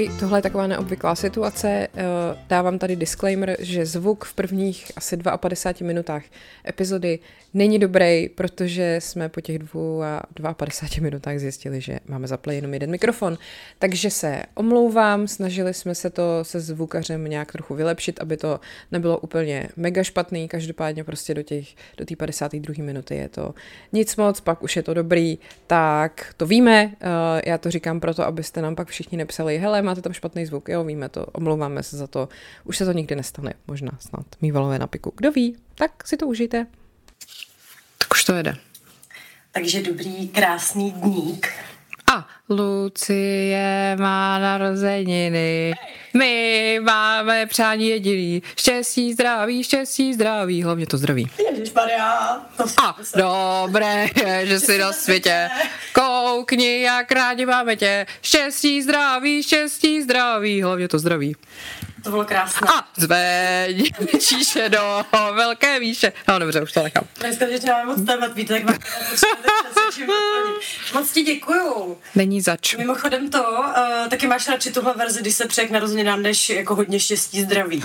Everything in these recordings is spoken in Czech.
Ahoj, tohle je taková neobvyklá situace. Eh, dávám tady disclaimer, že zvuk v prvních asi 52 minutách epizody není dobrý, protože jsme po těch dvou a 52 minutách zjistili, že máme zaplay jenom jeden mikrofon. Takže se omlouvám, snažili jsme se to se zvukařem nějak trochu vylepšit, aby to nebylo úplně mega špatný. Každopádně prostě do těch, do té 52. minuty je to nic moc, pak už je to dobrý, tak to víme. Eh, já to říkám proto, abyste nám pak všichni nepsali, hele, máte tam špatný zvuk, jo, víme to, omlouváme se za to, už se to nikdy nestane, možná snad, mývalo je na piku. Kdo ví, tak si to užijte. Tak už to jede. Takže dobrý, krásný dník. A Lucie má narozeniny. My máme přání jediný. Štěstí, zdraví, štěstí, zdraví. Hlavně to zdraví. Ježišmarja. A dobré je, že jsi na světě. Koukni, jak rádi máme tě. Štěstí, zdraví, štěstí, zdraví. Hlavně to zdraví. To bylo krásné. A zveň číše do velké výše. No dobře, už to nechám. Dneska, že máme moc témat, víte, jak máte Moc ti děkuju. Není zač. Mimochodem to, uh, taky máš radši tuhle verzi, když se přeje k narozeninám, než jako hodně štěstí, zdraví.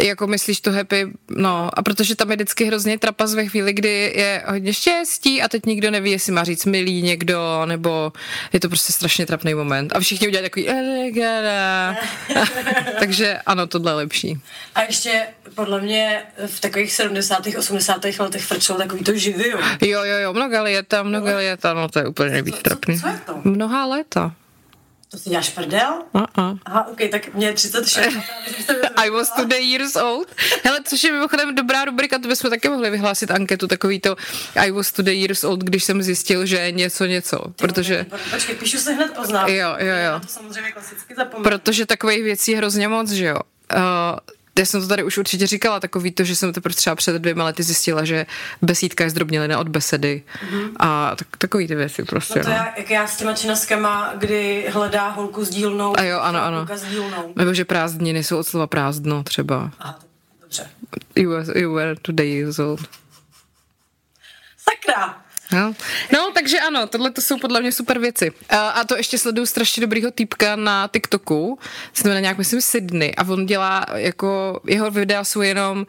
Jako myslíš to happy, no a protože tam je vždycky hrozně trapas ve chvíli, kdy je hodně štěstí a teď nikdo neví, jestli má říct milý někdo, nebo je to prostě strašně trapný moment. A všichni udělají takový Takže ano, tohle je lepší. A ještě podle mě v takových 70. 80. letech frčelo takový to živý, jo. Jo, jo, mnoha léta, mnoha léta, no to je úplně nejvíc trapný. Co, co je to? Mnoha léta. To si děláš prdel? Uh-uh. Aha, ok, tak mě je 36. I was today years old. Hele, což je mimochodem dobrá rubrika, to bychom taky mohli vyhlásit anketu, takový to I was today years old, když jsem zjistil, že je něco něco, protože... Počkej, píšu se hned poznám. Jo, jo, jo. to samozřejmě klasicky zapomínám. Protože takových věcí je hrozně moc, že jo. Uh, já jsem to tady už určitě říkala, takový to, že jsem teprve třeba před dvěma lety zjistila, že besídka je zdrobnělina od besedy mm-hmm. a tak, takový ty věci prostě. No to no. já, jak já s těma činaskama, kdy hledá holku s dílnou. A jo, ano, ano. S dílnou. Nebo že prázdniny jsou od slova prázdno třeba. Aha, dobře. You were, you were today old. Sakra! No. no, takže ano, tohle to jsou podle mě super věci. A, a to ještě sleduju strašně dobrýho týpka na TikToku, se jmenuje nějak, myslím, Sydney a on dělá jako, jeho videa jsou jenom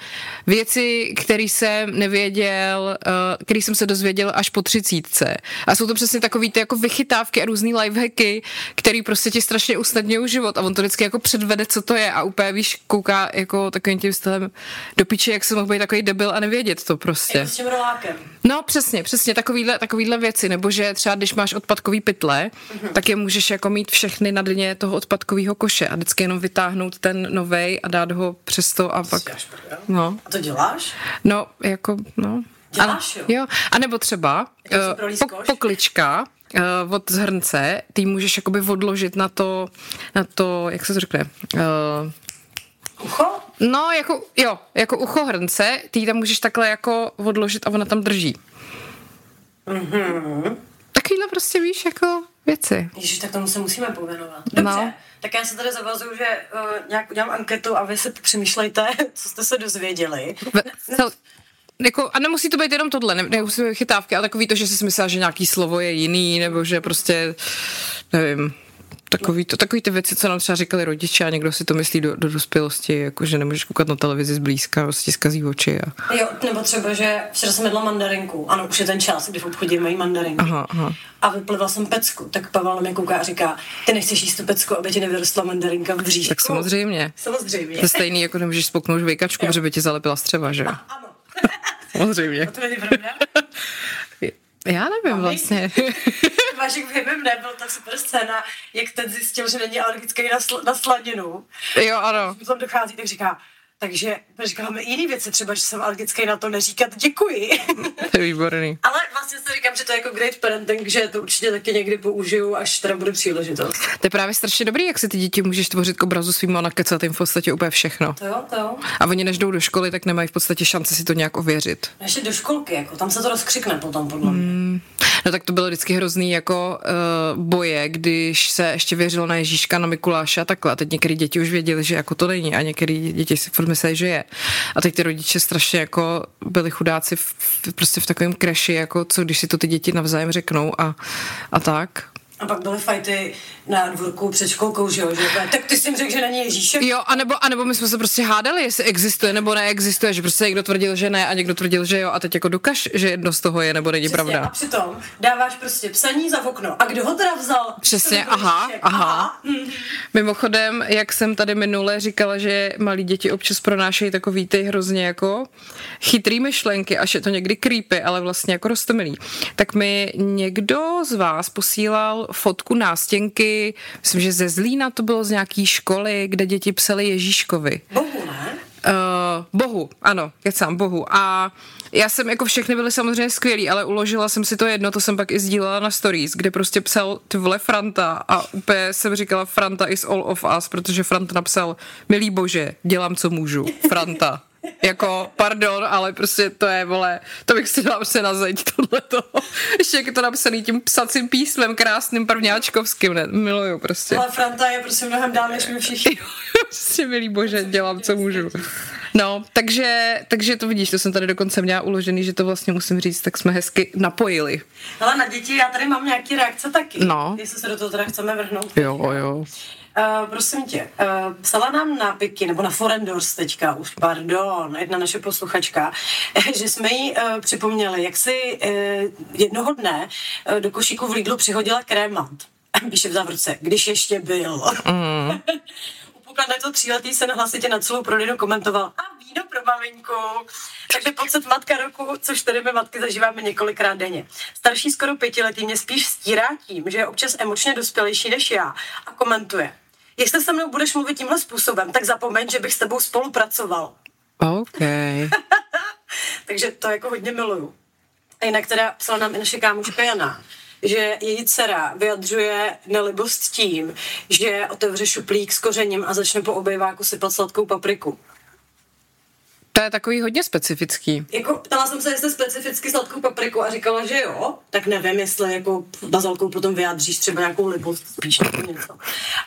věci, které jsem nevěděl, uh, který jsem se dozvěděl až po třicítce. A jsou to přesně takový ty jako vychytávky a různý lifehacky, který prostě ti strašně usnadňují život a on to vždycky jako předvede, co to je a úplně víš, kouká jako takovým tím stylem do piče, jak se mohl být takový debil a nevědět to prostě. Jako s tím rolákem. No, přesně, přesně, tak takovýhle, takovýhle věci, nebo že třeba když máš odpadkový pytle, mm-hmm. tak je můžeš jako mít všechny na dně toho odpadkového koše a vždycky jenom vytáhnout ten novej a dát ho přes to a pak... No, A to děláš? no, jako, no. Děláš, a, jo? jo. A nebo třeba uh, prolíz po, koš? poklička uh, od zhrnce, ty můžeš jakoby odložit na to, na to, jak se to řekne, uh, Ucho? no, jako, jo, jako ucho hrnce, ty ji tam můžeš takhle jako odložit a ona tam drží. Mhm. Takovýhle prostě víš, jako věci. Ježiš, tak tomu se musíme pověnovat. Dobře. No. Tak já se tady zavazuju, že uh, nějak udělám anketu a vy si přemýšlejte, co jste se dozvěděli. Ve, cel, jako, a nemusí to být jenom tohle, ne, nemusí být chytávky, ale takový to, že jsi myslela, že nějaký slovo je jiný, nebo že prostě, nevím, takový, to, takový ty věci, co nám třeba říkali rodiče a někdo si to myslí do, do dospělosti, jako že nemůžeš koukat na televizi zblízka, prostě zkazí oči. A... Jo, nebo třeba, že včera jsem jedla mandarinku. Ano, už je ten čas, kdy v obchodě mají mandarinky. Aha, aha. A vyplivla jsem pecku. Tak Pavel na mě kouká a říká, ty nechceš jíst tu pecku, aby ti nevyrostla mandarinka v bříšku. Tak samozřejmě. Samozřejmě. To je stejný, jako nemůžeš spoknout žvejkačku, protože by ti zalepila střeva, že jo? Ano. Samozřejmě. To není pravda? Já nevím vlastně. Vážek v Hymem nebyl ta super scéna, jak ten zjistil, že není alergický na, sl- na sladinu. jo, ano. Tam dochází, tak říká, Takže říkáme jiné věci, třeba, že jsem alergický na to neříkat děkuji. To je výborný. Ale vlastně si říkám, že to je jako great parenting, že to určitě taky někdy použiju, až teda bude příležitost. To je právě strašně dobrý, jak si ty děti můžeš tvořit k obrazu svým a nakecat jim v podstatě úplně všechno. To jo, to jo. A oni než jdou do školy, tak nemají v podstatě šanci si to nějak ověřit. Ještě do školky, jako tam se to rozkřikne potom, podle mě. Mm. No tak to bylo vždycky hrozný jako uh, boje, když se ještě věřilo na Ježíška, na Mikuláše a takhle. A teď některé děti už věděli, že jako to není a některé děti si furt mysleli, že je. A teď ty rodiče strašně jako byli chudáci v, prostě v takovém kreši, jako co když si to ty děti navzájem řeknou a, a tak. A pak byly fajty na dvorku před školkou, že jo? Že tak ty jsi jim řekl, že není Ježíšek? Jo, anebo, anebo my jsme se prostě hádali, jestli existuje nebo neexistuje, že prostě někdo tvrdil, že ne a někdo tvrdil, že jo a teď jako dokaž, že jedno z toho je nebo není Přesně, pravda. A přitom dáváš prostě psaní za okno. A kdo ho teda vzal? Přesně, aha, Ježíšek? aha. aha. Mm. Mimochodem, jak jsem tady minule říkala, že malí děti občas pronášejí takový ty hrozně jako chytrý myšlenky, až je to někdy creepy, ale vlastně jako rostomilý. Tak mi někdo z vás posílal fotku nástěnky, myslím, že ze Zlína to bylo z nějaký školy, kde děti psali Ježíškovi. Bohu, ne? Uh, bohu, ano, kecám, bohu. A já jsem jako všechny byly samozřejmě skvělý, ale uložila jsem si to jedno, to jsem pak i sdílela na stories, kde prostě psal ty vole Franta a úplně jsem říkala Franta is all of us, protože Franta napsal milý bože, dělám, co můžu. Franta jako, pardon, ale prostě to je, vole, to bych si dala prostě na zeď tohleto. Ještě jak je to napsaný tím psacím písmem krásným prvňáčkovským, ne, miluju prostě. Ale Franta je prostě mnohem dál než my všichni. prostě milý bože, dělám, co můžu. No, takže, takže to vidíš, to jsem tady dokonce měla uložený, že to vlastně musím říct, tak jsme hezky napojili. Ale na děti já tady mám nějaký reakce taky. No. Jestli se do toho teda chceme vrhnout. Jo, jo. Uh, prosím tě, uh, psala nám na Piky, nebo na Forendors teďka už, pardon, jedna naše posluchačka, že jsme jí uh, připomněli, jak si uh, jednoho dne uh, do košíku v Lidlu přihodila krémant. Píše v závorce, když ještě byl. Mm. To tříletý se hlasitě na celou prodejnu komentoval a víno pro maminku. Takže pocit matka roku, což tady my matky zažíváme několikrát denně. Starší skoro pětiletý mě spíš stírá tím, že je občas emočně dospělejší než já a komentuje. Jestli se mnou budeš mluvit tímhle způsobem, tak zapomeň, že bych s tebou spolupracoval. OK. Takže to jako hodně miluju. A jinak teda psala nám i naše kámoška Jana, že její dcera vyjadřuje nelibost tím, že otevře šuplík s kořením a začne po obejváku sypat sladkou papriku. To je takový hodně specifický. Jako ptala jsem se, jestli specificky sladkou papriku a říkala, že jo, tak nevím, jestli jako bazalkou potom vyjádříš třeba nějakou libost, spíš nebo něco.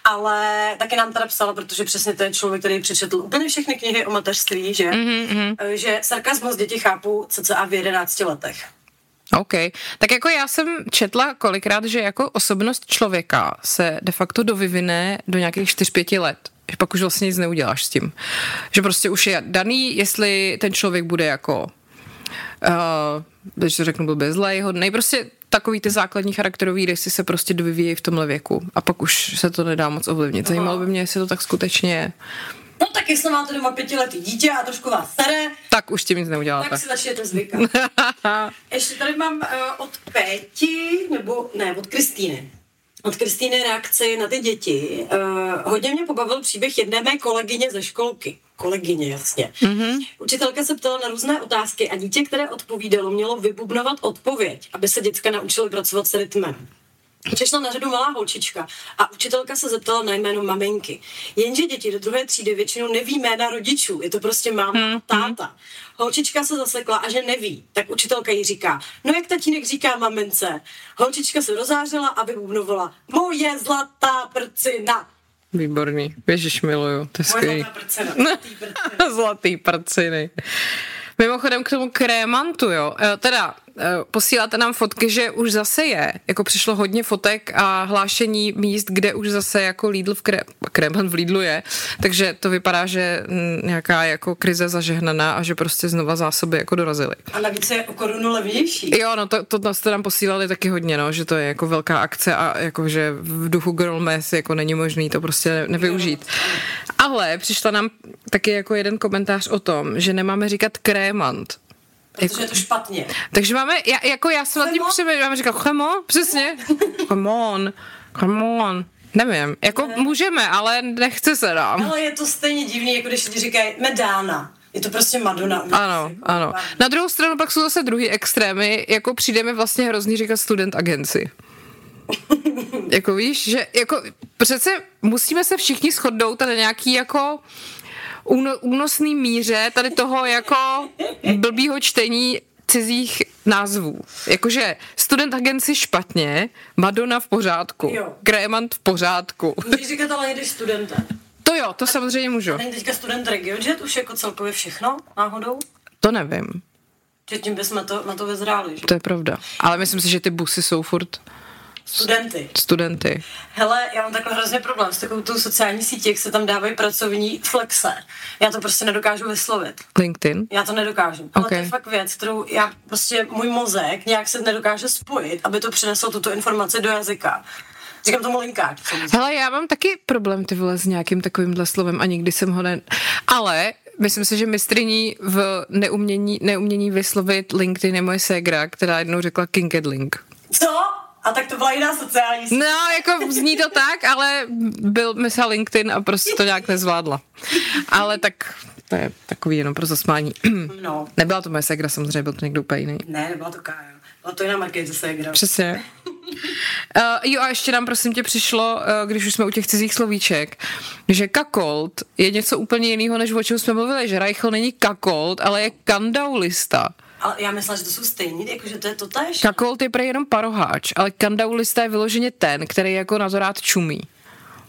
Ale taky nám teda psala, protože přesně to je člověk, který přečetl úplně všechny knihy o mateřství, že, mm-hmm. že sarkazmus děti chápu cca v 11 letech. OK. Tak jako já jsem četla kolikrát, že jako osobnost člověka se de facto dovyvine do nějakých 4-5 let že pak už vlastně nic neuděláš s tím. Že prostě už je daný, jestli ten člověk bude jako uh, to řeknu blbě, zlej, hodnej, prostě takový ty základní charakterový rysy se prostě dovyvíjejí v tomhle věku a pak už se to nedá moc ovlivnit. Zajímalo by mě, jestli to tak skutečně je. No tak jestli máte doma pětiletý dítě a trošku vás sere, tak už tím nic neuděláte. Tak si začněte zvykat. Ještě tady mám uh, od Péti, nebo ne, od Kristýny od Kristýny reakci na ty děti. Uh, hodně mě pobavil příběh jedné mé kolegyně ze školky. Kolegyně, jasně. Mm-hmm. Učitelka se ptala na různé otázky a dítě, které odpovídalo, mělo vybubnovat odpověď, aby se děcka naučili pracovat s rytmem. Přišla na řadu malá holčička a učitelka se zeptala na jméno maminky. Jenže děti do druhé třídy většinou neví jména rodičů, je to prostě máma hmm, táta. Holčička se zasekla a že neví, tak učitelka jí říká, no jak tatínek říká mamince. Holčička se rozářila a vybubnovala, moje zlatá prcina. Výborný, Ježiš miluju, to je skvělý. Zlatý prciny. Mimochodem k tomu krémantu, jo. E, teda posíláte nám fotky, že už zase je. Jako přišlo hodně fotek a hlášení míst, kde už zase jako Lidl v kré, Krémant v Lidlu je. Takže to vypadá, že nějaká jako krize zažehnaná a že prostě znova zásoby jako dorazily. A navíc je o korunu levnější. Jo, no to, to nás to nám posílali taky hodně, no, že to je jako velká akce a jako, že v duchu girl mess jako není možný to prostě nevyužít. Ale přišla nám taky jako jeden komentář o tom, že nemáme říkat krémant. Protože jako, je to špatně. Takže máme, já, jako já jsem nad tím přemýšlela, máme říkat chemo, přesně. come on, come on. Nevím, jako ne. můžeme, ale nechce se nám. Ale je to stejně divný, jako když ti říkají Medána. Je to prostě Madonna. Ano, ano. Na druhou stranu pak jsou zase druhý extrémy, jako přijde mi vlastně hrozný říkat student agenci. jako víš, že jako přece musíme se všichni shodnout na nějaký jako únosný míře tady toho jako blbýho čtení cizích názvů. Jakože student agenci špatně, Madonna v pořádku, Grémant v pořádku. Můžeš říkat ale jedeš studenta. To jo, to samozřejmě můžu. A není teďka student RegioJet už jako celkově všechno náhodou? To nevím. Že tím bychom to, na to vyzráli, že? To je pravda. Ale myslím si, že ty busy jsou furt Studenty. Studenty. Hele, já mám takhle hrozně problém s takovou tou sociální sítí, jak se tam dávají pracovní flexe. Já to prostě nedokážu vyslovit. LinkedIn? Já to nedokážu. Ale okay. to je fakt věc, kterou já prostě, můj mozek nějak se nedokáže spojit, aby to přineslo tuto informaci do jazyka. Říkám tomu linkáč. Hele, já mám taky problém ty vole s nějakým takovýmhle slovem a nikdy jsem ho ne... Ale myslím si, že mistriní v neumění, neumění vyslovit LinkedIn je moje ségra, která jednou řekla Kinkedlink. Co? A tak to byla jiná sociální síť. No, jako zní to tak, ale byl mysl LinkedIn a prostě to nějak nezvládla. Ale tak to je takový jenom pro zasmání. No. Nebyla to moje segra, samozřejmě, byl to někdo úplně jiný. Ne, nebyla to Kája. Byla to jiná Markéta segra. Přesně. Uh, jo a ještě nám prosím tě přišlo, uh, když už jsme u těch cizích slovíček, že kakolt je něco úplně jiného, než o čem jsme mluvili, že Reichl není kakolt, ale je kandaulista. Ale já myslím, že to jsou stejný, jakože to je to tež. Kakolt je prý jenom paroháč, ale kandaulista je vyloženě ten, který jako na to rád čumí.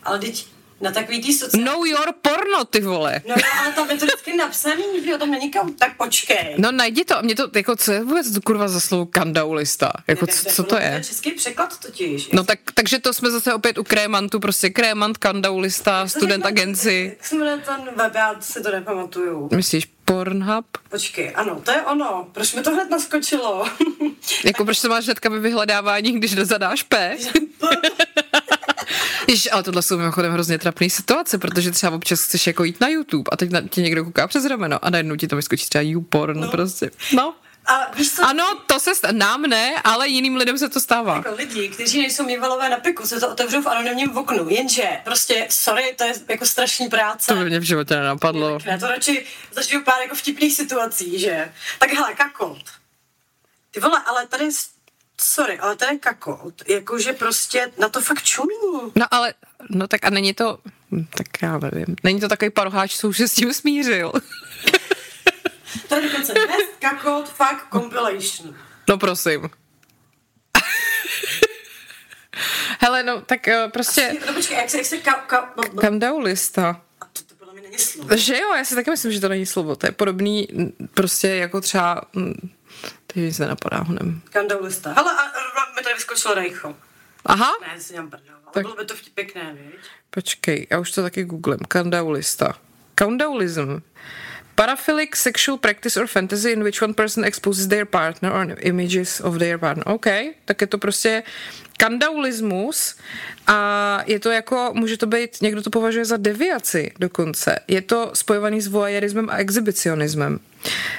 Ale teď na takový tý sociální... Know your porno, ty vole. No, no ale tam je to vždycky napsaný, že o tom není kam, tak počkej. No najdi to, mě to, jako co je vůbec kurva za slovo kandaulista? Jako co, co to je? To je český překlad totiž. No tak, takže to jsme zase opět u krémantu, prostě krémant, kandaulista, student agenci. Jak se jmenuje ten web, já si to nepamatuju. Myslíš Pornhub? Počkej, ano, to je ono. Proč mi to hned naskočilo? jako proč to máš hnedka ve vyhledávání, když zadáš P? Jež, ale tohle jsou mimochodem hrozně trapné situace, protože třeba občas chceš jako jít na YouTube a teď na tě někdo kouká přes rameno a najednou ti to vyskočí třeba YouPorn no. prostě. No. A víš co? Ano, to se stává. Nám ne, ale jiným lidem se to stává. Jako lidi, kteří nejsou mývalové na piku, se to otevřou v anonymním oknu. Jenže, prostě, sorry, to je jako strašný práce. To by mě v životě nenapadlo. Já to radši zažiju pár jako vtipných situací, že? Tak hele, kakolt. Ty vole, ale tady sorry, ale ten kakout, jakože prostě na to fakt čumí. No ale, no tak a není to, hm, tak já nevím, není to takový paroháč, co už se s tím smířil. To je dokonce best kakout fuck compilation. No prosím. Hele, no tak uh, prostě... Asi, no počkej, jak se, jak se ka, ka, Kam dou lista? A to, to podle mě není slovo. Že jo, já si taky myslím, že to není slovo. To je podobný prostě jako třeba Teď nic nenapadá honem. Kandaulista. Hele, a, a mi tady vyskočil Rejcho. Aha. Ne, si dělám prdel. Tak. bylo by to pěkné, víš? Počkej, já už to taky googlím. Kandaulista. Kandaulism. Paraphilic sexual practice or fantasy in which one person exposes their partner or images of their partner. OK, tak je to prostě kandaulismus a je to jako, může to být, někdo to považuje za deviaci dokonce. Je to spojovaný s voyeurismem a exhibicionismem.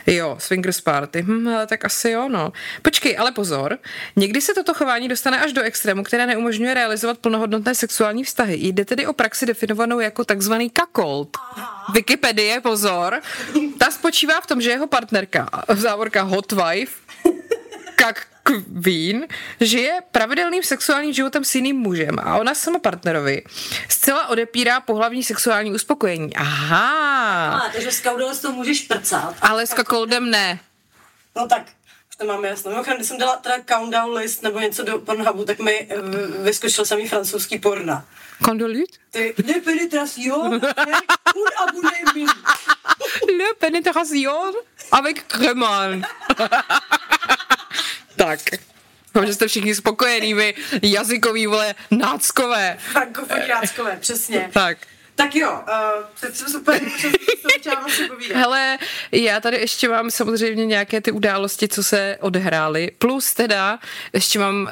Jo, swingers party, hm, ale tak asi jo, no. Počkej, ale pozor, někdy se toto chování dostane až do extrému, které neumožňuje realizovat plnohodnotné sexuální vztahy. Jde tedy o praxi definovanou jako takzvaný kakolt. Wikipedie, pozor. Ta spočívá v tom, že jeho partnerka, závorka hot wife, kak Queen žije pravidelným sexuálním životem s jiným mužem a ona sama partnerovi zcela odepírá pohlavní sexuální uspokojení. Aha. A, takže s kaudem to můžeš prcat. Ale s kakoldem ne. No tak, už to máme jasno. Mimochodem, když jsem dala teda countdown list nebo něco do Pornhubu, tak mi uh, vyskočil samý francouzský porna. Condolut? Ty, le pénétration, un abonnement. Le pénétration avec crémant. Tak. Doufám, že jste všichni spokojení, vy jazykový, vole, náckové. Frankofoní náckové, přesně. Tak. Tak jo, uh, jsem super, vlastně Hele, já tady ještě mám samozřejmě nějaké ty události, co se odehrály, plus teda ještě mám, uh,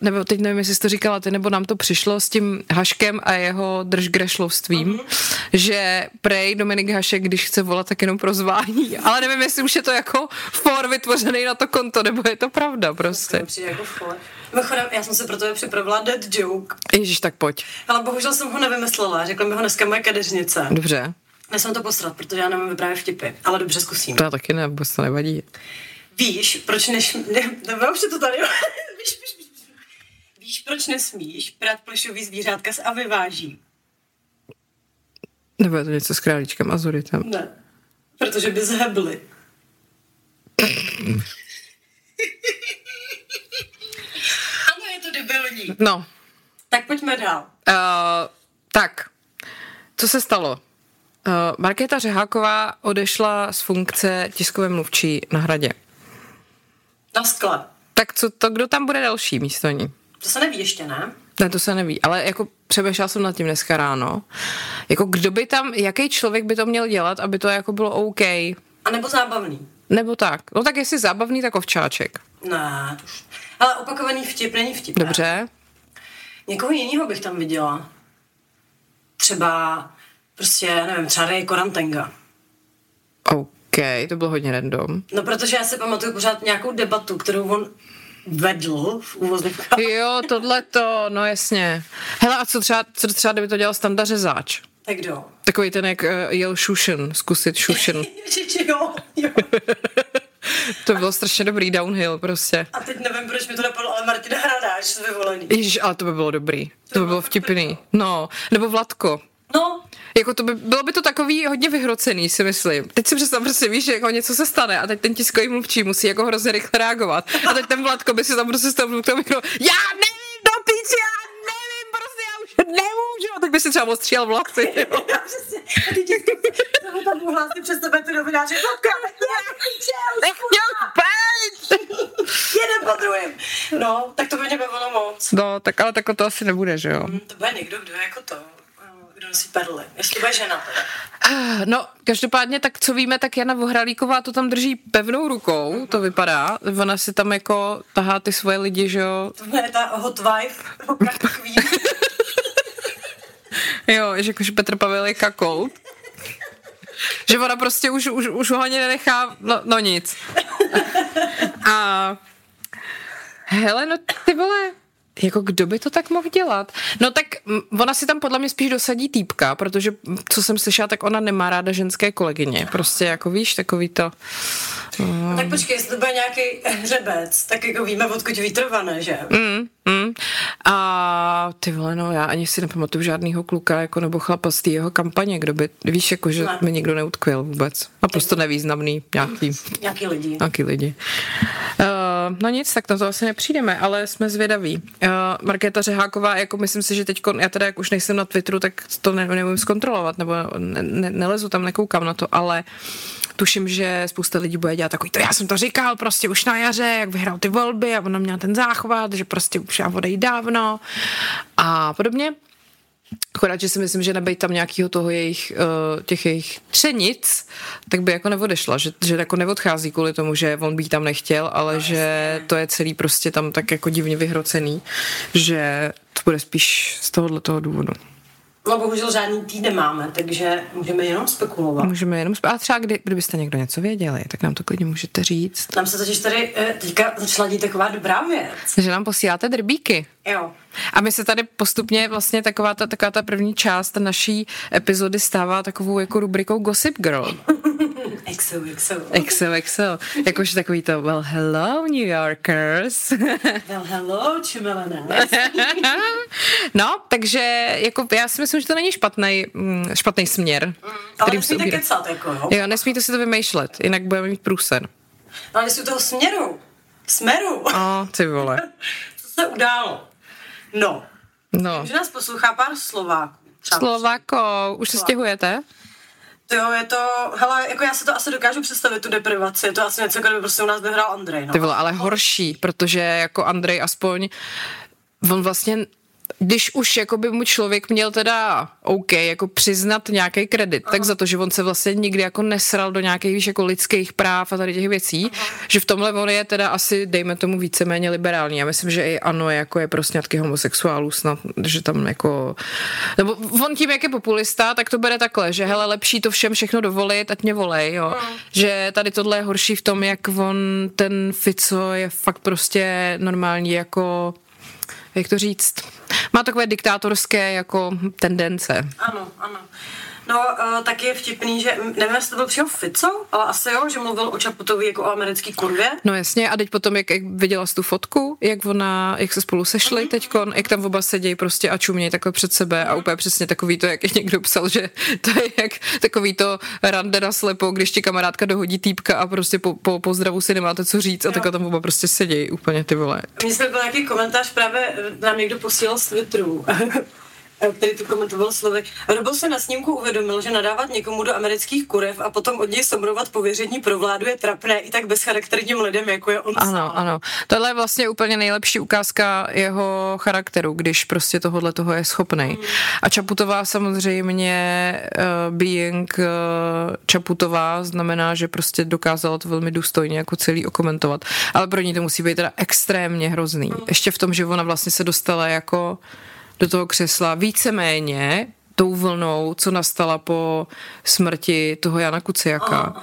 nebo teď nevím, jestli jsi to říkala ty, nebo nám to přišlo s tím Haškem a jeho držgrešlovstvím, uh-huh. že prej Dominik Hašek, když chce volat, tak jenom pro zvání, ale nevím, jestli už je to jako for vytvořený na to konto, nebo je to pravda prostě. To jako for. Mimochodem, já jsem se pro tebe připravila dead joke. Ježíš, tak pojď. Ale bohužel jsem ho nevymyslela, řekla mi ho dneska moje kadeřnice. Dobře. Nesmím to posrat, protože já nevím vyprávět vtipy, ale dobře zkusím. To já taky ne, vůbec to nevadí. Víš, proč než... Ne, ne, už to tady. víš, víš, víš, víš, proč nesmíš prát plešový zvířátka z a vyváží? Nebo je to něco s králíčkem Azuritem? Ne, protože by zhebli. debilní. No. Tak pojďme dál. Uh, tak, co se stalo? Uh, Markéta Řeháková odešla z funkce tiskové mluvčí na hradě. Na skle. Tak co to, kdo tam bude další místo ní? To se neví ještě, ne? Ne, to se neví, ale jako přemýšlela jsem nad tím dneska ráno. Jako kdo by tam, jaký člověk by to měl dělat, aby to jako bylo OK? A nebo zábavný. Nebo tak. No tak jestli zábavný, tak ovčáček. Ne, to už. Ale opakovaný vtip není vtip. ne? Dobře. Někoho jiného bych tam viděla. Třeba, prostě, nevím, třeba Ray Korantenga. OK, to bylo hodně random. No, protože já si pamatuju pořád nějakou debatu, kterou on vedl v úvozovkách. Jo, tohle to, no jasně. Hele, a co třeba, co třeba, kdyby to dělal Standa Řezáč? Tak kdo? Takový ten, jak uh, jel šušen, zkusit šušen. Jo, jo. To bylo strašně dobrý downhill prostě. A teď nevím, proč mi to napadlo, ale Martina Hradáš vyvolený. Ježiš, ale to by bylo dobrý. To by bylo vtipný. No, nebo Vladko. No, Jako to by, bylo by to takový hodně vyhrocený, si myslím. Teď si představ, prostě víš, že jako něco se stane a teď ten tiskový mluvčí musí jako hrozně rychle reagovat. A teď ten Vladko by si tam prostě z toho mluvčího mikro, já nevím, do píči, já nemůžu. A teď by si třeba ostříhal vlasy. jo. přesně. A ty děti, to tam budu hlásit přes tebe ty novináři. No, kam, jak Nech mě. Jeden po druhém. No, tak to by mě bavilo moc. No, tak ale takhle to asi nebude, že jo? Hm, To bude někdo, kdo je jako to, kdo nosí perly. Jestli to bude žena teda. No, každopádně, tak co víme, tak Jana Vohralíková to tam drží pevnou rukou, to vypadá. Ona si tam jako tahá ty svoje lidi, že jo. To bude ta hot wife. Jo, že jakože Petr Pavel je kakout. že ona prostě už, už, už ho ani nenechá, no, no nic. A hele, no ty vole, jako kdo by to tak mohl dělat? No tak ona si tam podle mě spíš dosadí týpka, protože co jsem slyšela, tak ona nemá ráda ženské kolegyně. Prostě jako víš, takový to... No, tak počkej, jestli to bude nějaký hřebec, tak jako víme, odkud vítr vane, že? Mm, mm. A ty vole, no já ani si nepamatuju žádného kluka jako nebo chlapa z té jeho kampaně, kdo by, víš, jako že Ne. mi nikdo neutkvěl vůbec. Naprosto nevýznamný nějaký, Nějaký lidi. nějaký lidi. Uh, no nic, tak na to asi nepřijdeme, ale jsme zvědaví. Uh, Markéta Řeháková, jako myslím si, že teď, já teda jak už nejsem na Twitteru, tak to ne, neumím zkontrolovat, nebo ne, ne, nelezu tam, nekoukám na to, ale tuším, že spousta lidí bude dělat takový to, já jsem to říkal prostě už na jaře, jak vyhrál ty volby a ona měla ten záchvat, že prostě už já odejít dávno a podobně. Akorát, že si myslím, že nebejt tam nějakého toho jejich, uh, těch jejich třenic, tak by jako neodešla, že, že jako neodchází kvůli tomu, že on by tam nechtěl, ale že to je celý prostě tam tak jako divně vyhrocený, že to bude spíš z tohohle toho důvodu. No bohužel žádný tý nemáme, takže můžeme jenom spekulovat. Můžeme jenom, sp- a třeba kdy, kdybyste někdo něco věděli, tak nám to klidně můžete říct. Nám se totiž tady eh, teďka začala dít taková dobrá věc. Že nám posíláte drbíky. Jo. A my se tady postupně vlastně taková ta, taková ta první část naší epizody stává takovou jako rubrikou Gossip Girl. XO, XO. Excel, Excel. Jakož takový to, well, hello, New Yorkers. Well, hello, čumelené. no, takže jako já si myslím, že to není špatný, špatný směr. Ale kterým se nesmíte kecat, jako jo. Jo, nesmíte si to vymýšlet, jinak budeme mít průser. No, ale jestli toho směru, smeru, O, ty vole. co se událo? No, No. že nás poslouchá pár Slováků. Třeba Slováko, už se stěhujete? To jo, je to, hele, jako já si to asi dokážu představit, tu deprivaci, je to asi něco, kdyby prostě u nás vyhrál Andrej, no. Ty vole, ale horší, protože jako Andrej aspoň, on vlastně když už jako by mu člověk měl teda OK, jako přiznat nějaký kredit, tak za to, že on se vlastně nikdy jako nesral do nějakých víš, jako lidských práv a tady těch věcí, že v tomhle on je teda asi, dejme tomu, víceméně liberální. Já myslím, že i ano, jako je pro sňatky homosexuálů snad, že tam jako, nebo on tím, jak je populista, tak to bere takhle, že hele, lepší to všem všechno dovolit, ať mě volej, jo. Že tady tohle je horší v tom, jak on, ten Fico je fakt prostě normální jako jak to říct, má takové diktátorské jako tendence. Ano, ano. No, uh, tak je vtipný, že nevím, jestli to byl přímo Fico, ale asi jo, že mluvil o Čaputovi jako o americký kurvě. No jasně, a teď potom, jak, jak viděla jsi tu fotku, jak ona, jak se spolu sešli mm-hmm. teďkon, jak tam oba sedějí prostě a čumějí takhle před sebe a úplně přesně takový to, jak někdo psal, že to je jak takový to rande na slepo, když ti kamarádka dohodí týpka a prostě po, po pozdravu si nemáte co říct a takhle tam oba prostě sedějí úplně ty vole. Mně se byl nějaký komentář právě nám někdo posílal z Twitteru. Eh, který to komentoval slovy. Robo se na snímku uvědomil, že nadávat někomu do amerických kurev a potom od něj somrovat pověření pro vládu je trapné i tak bezcharakterním lidem, jako je on Ano, sám. ano. Tohle je vlastně úplně nejlepší ukázka jeho charakteru, když prostě tohohle toho je schopný. Mm. A Čaputová samozřejmě uh, being uh, Čaputová znamená, že prostě dokázala to velmi důstojně jako celý okomentovat. Ale pro ní to musí být teda extrémně hrozný. Mm. Ještě v tom, že ona vlastně se dostala jako do toho křesla víceméně tou vlnou, co nastala po smrti toho Jana Kuciaka.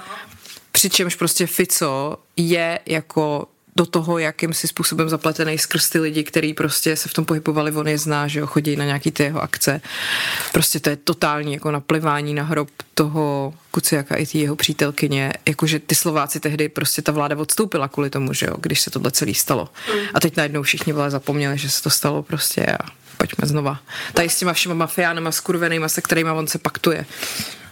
Přičemž prostě Fico je jako do toho, jakým si způsobem zapletený skrz ty lidi, který prostě se v tom pohybovali, on je zná, že jo, chodí na nějaký ty jeho akce. Prostě to je totální jako naplivání na hrob toho Kuciaka i ty jeho přítelkyně, jakože ty Slováci tehdy prostě ta vláda odstoupila kvůli tomu, že jo, když se tohle celý stalo. A teď najednou všichni byli zapomněli, že se to stalo prostě a pojďme znova. Tady s těma všema mafiánama skurvenýma, se kterými on se paktuje.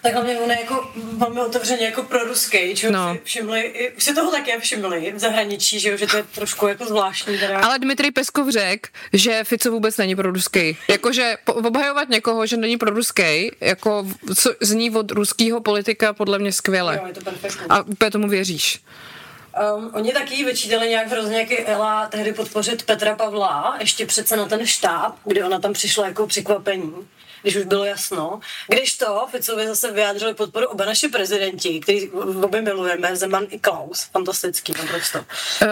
Tak hlavně on je jako velmi otevřeně jako pro ruský, že no. si všimli, už si toho také všimli v zahraničí, že, že to je trošku jako zvláštní. Teda. Ale Dmitrij Peskov řekl, že Fico vůbec není pro ruský. Jakože obhajovat někoho, že není pro ruský, jako co zní od ruského politika podle mě skvěle. Jo, je to perfektní. A úplně tomu věříš. Um, oni taky vyčítali nějak hrozně, jak Ela tehdy podpořit Petra Pavla, ještě přece na ten štáb, kdy ona tam přišla jako překvapení když už bylo jasno. Když to Ficovi zase vyjádřili podporu oba naši prezidenti, který obě milujeme, Zeman i Klaus. Fantastický, naprosto. Uh,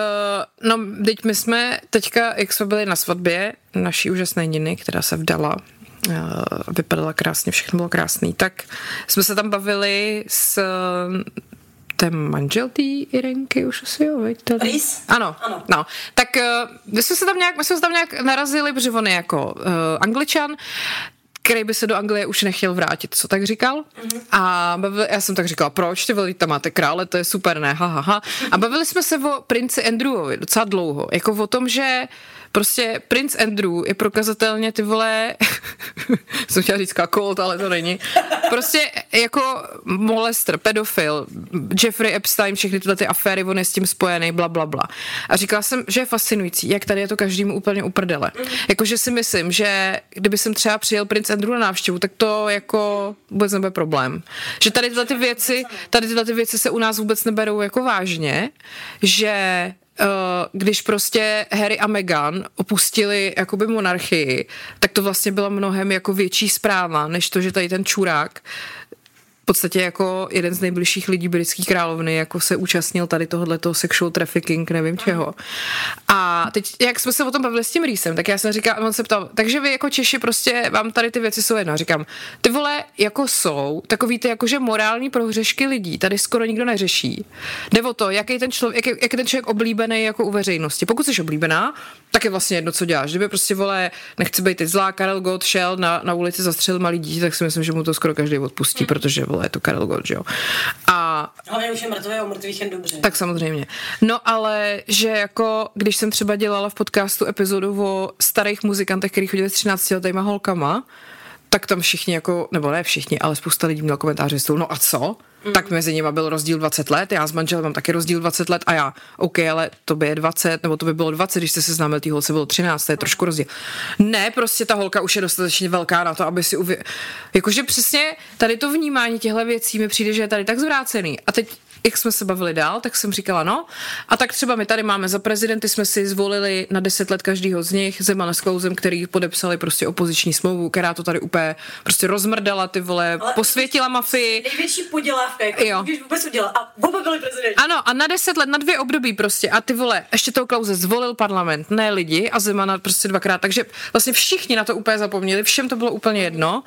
no, teď my jsme teďka, jak jsme byli na svatbě naší úžasné Niny, která se vdala, uh, vypadala krásně, všechno bylo krásný, tak jsme se tam bavili s ten manžel té Irenky už asi jo, veď? Rys? Ano, ano. No. Tak uh, my jsme se tam nějak, my jsme se tam nějak narazili, protože on je jako uh, angličan, který by se do Anglie už nechtěl vrátit, co tak říkal. Mm-hmm. A bavili, já jsem tak říkala, proč ty veli, tam máte krále, to je super, ne, ha, ha, ha. A bavili jsme se o princi Andrewovi docela dlouho, jako o tom, že Prostě princ Andrew je prokazatelně ty vole, jsem chtěla říct kakolt, ale to není. Prostě jako molester, pedofil, Jeffrey Epstein, všechny tyhle ty aféry, on je s tím spojený, bla, bla, bla. A říkala jsem, že je fascinující, jak tady je to každému úplně uprdele. Jakože si myslím, že kdyby jsem třeba přijel princ Andrew na návštěvu, tak to jako vůbec nebude problém. Že tady tyhle ty věci, tady tyhle ty věci se u nás vůbec neberou jako vážně, že když prostě Harry a Meghan opustili jakoby monarchii, tak to vlastně byla mnohem jako větší zpráva, než to, že tady ten čurák podstatě jako jeden z nejbližších lidí britských královny jako se účastnil tady tohoto sexual trafficking, nevím čeho. A teď, jak jsme se o tom bavili s tím Rýsem, tak já jsem říkal, on se ptal, takže vy jako Češi prostě, vám tady ty věci jsou jedno. říkám, ty vole, jako jsou, takový ty jakože morální prohřešky lidí, tady skoro nikdo neřeší. Jde o to, jaký ten člověk, jak, jak je ten člověk oblíbený jako u veřejnosti. Pokud jsi oblíbená, tak je vlastně jedno, co děláš. Kdyby prostě vole, nechci být teď zlá, Karel Gott šel na, na ulici zastřelit malý dítě, tak si myslím, že mu to skoro každý odpustí, protože vole, je to Karel Gott, že jo. A Hlavně už je mrtvé a o mrtvých jen dobře. Tak samozřejmě. No ale, že jako, když jsem třeba dělala v podcastu epizodu o starých muzikantech, který chodili s 13 letýma holkama, tak tam všichni jako, nebo ne všichni, ale spousta lidí měl komentáře no a co? Mm. Tak mezi nimi byl rozdíl 20 let, já s manželem mám taky rozdíl 20 let a já, OK, ale to by je 20, nebo to by bylo 20, když jste se známil, tý holce bylo 13, to je trošku rozdíl. Ne, prostě ta holka už je dostatečně velká na to, aby si uvě... Jakože přesně tady to vnímání těchto věcí mi přijde, že je tady tak zvrácený. A teď jak jsme se bavili dál, tak jsem říkala no. A tak třeba my tady máme za prezidenty, jsme si zvolili na 10 let každýho z nich, Zeman s Klausem, který podepsali prostě opoziční smlouvu, která to tady úplně prostě rozmrdala ty vole, Ale posvětila mafii. Největší podělávka, jako jo. vůbec. A oba byli prezidenti. Ano, a na 10 let, na dvě období prostě. A ty vole, ještě toho Klauze zvolil parlament, ne lidi a Zemana prostě dvakrát. Takže vlastně všichni na to úplně zapomněli, všem to bylo úplně jedno.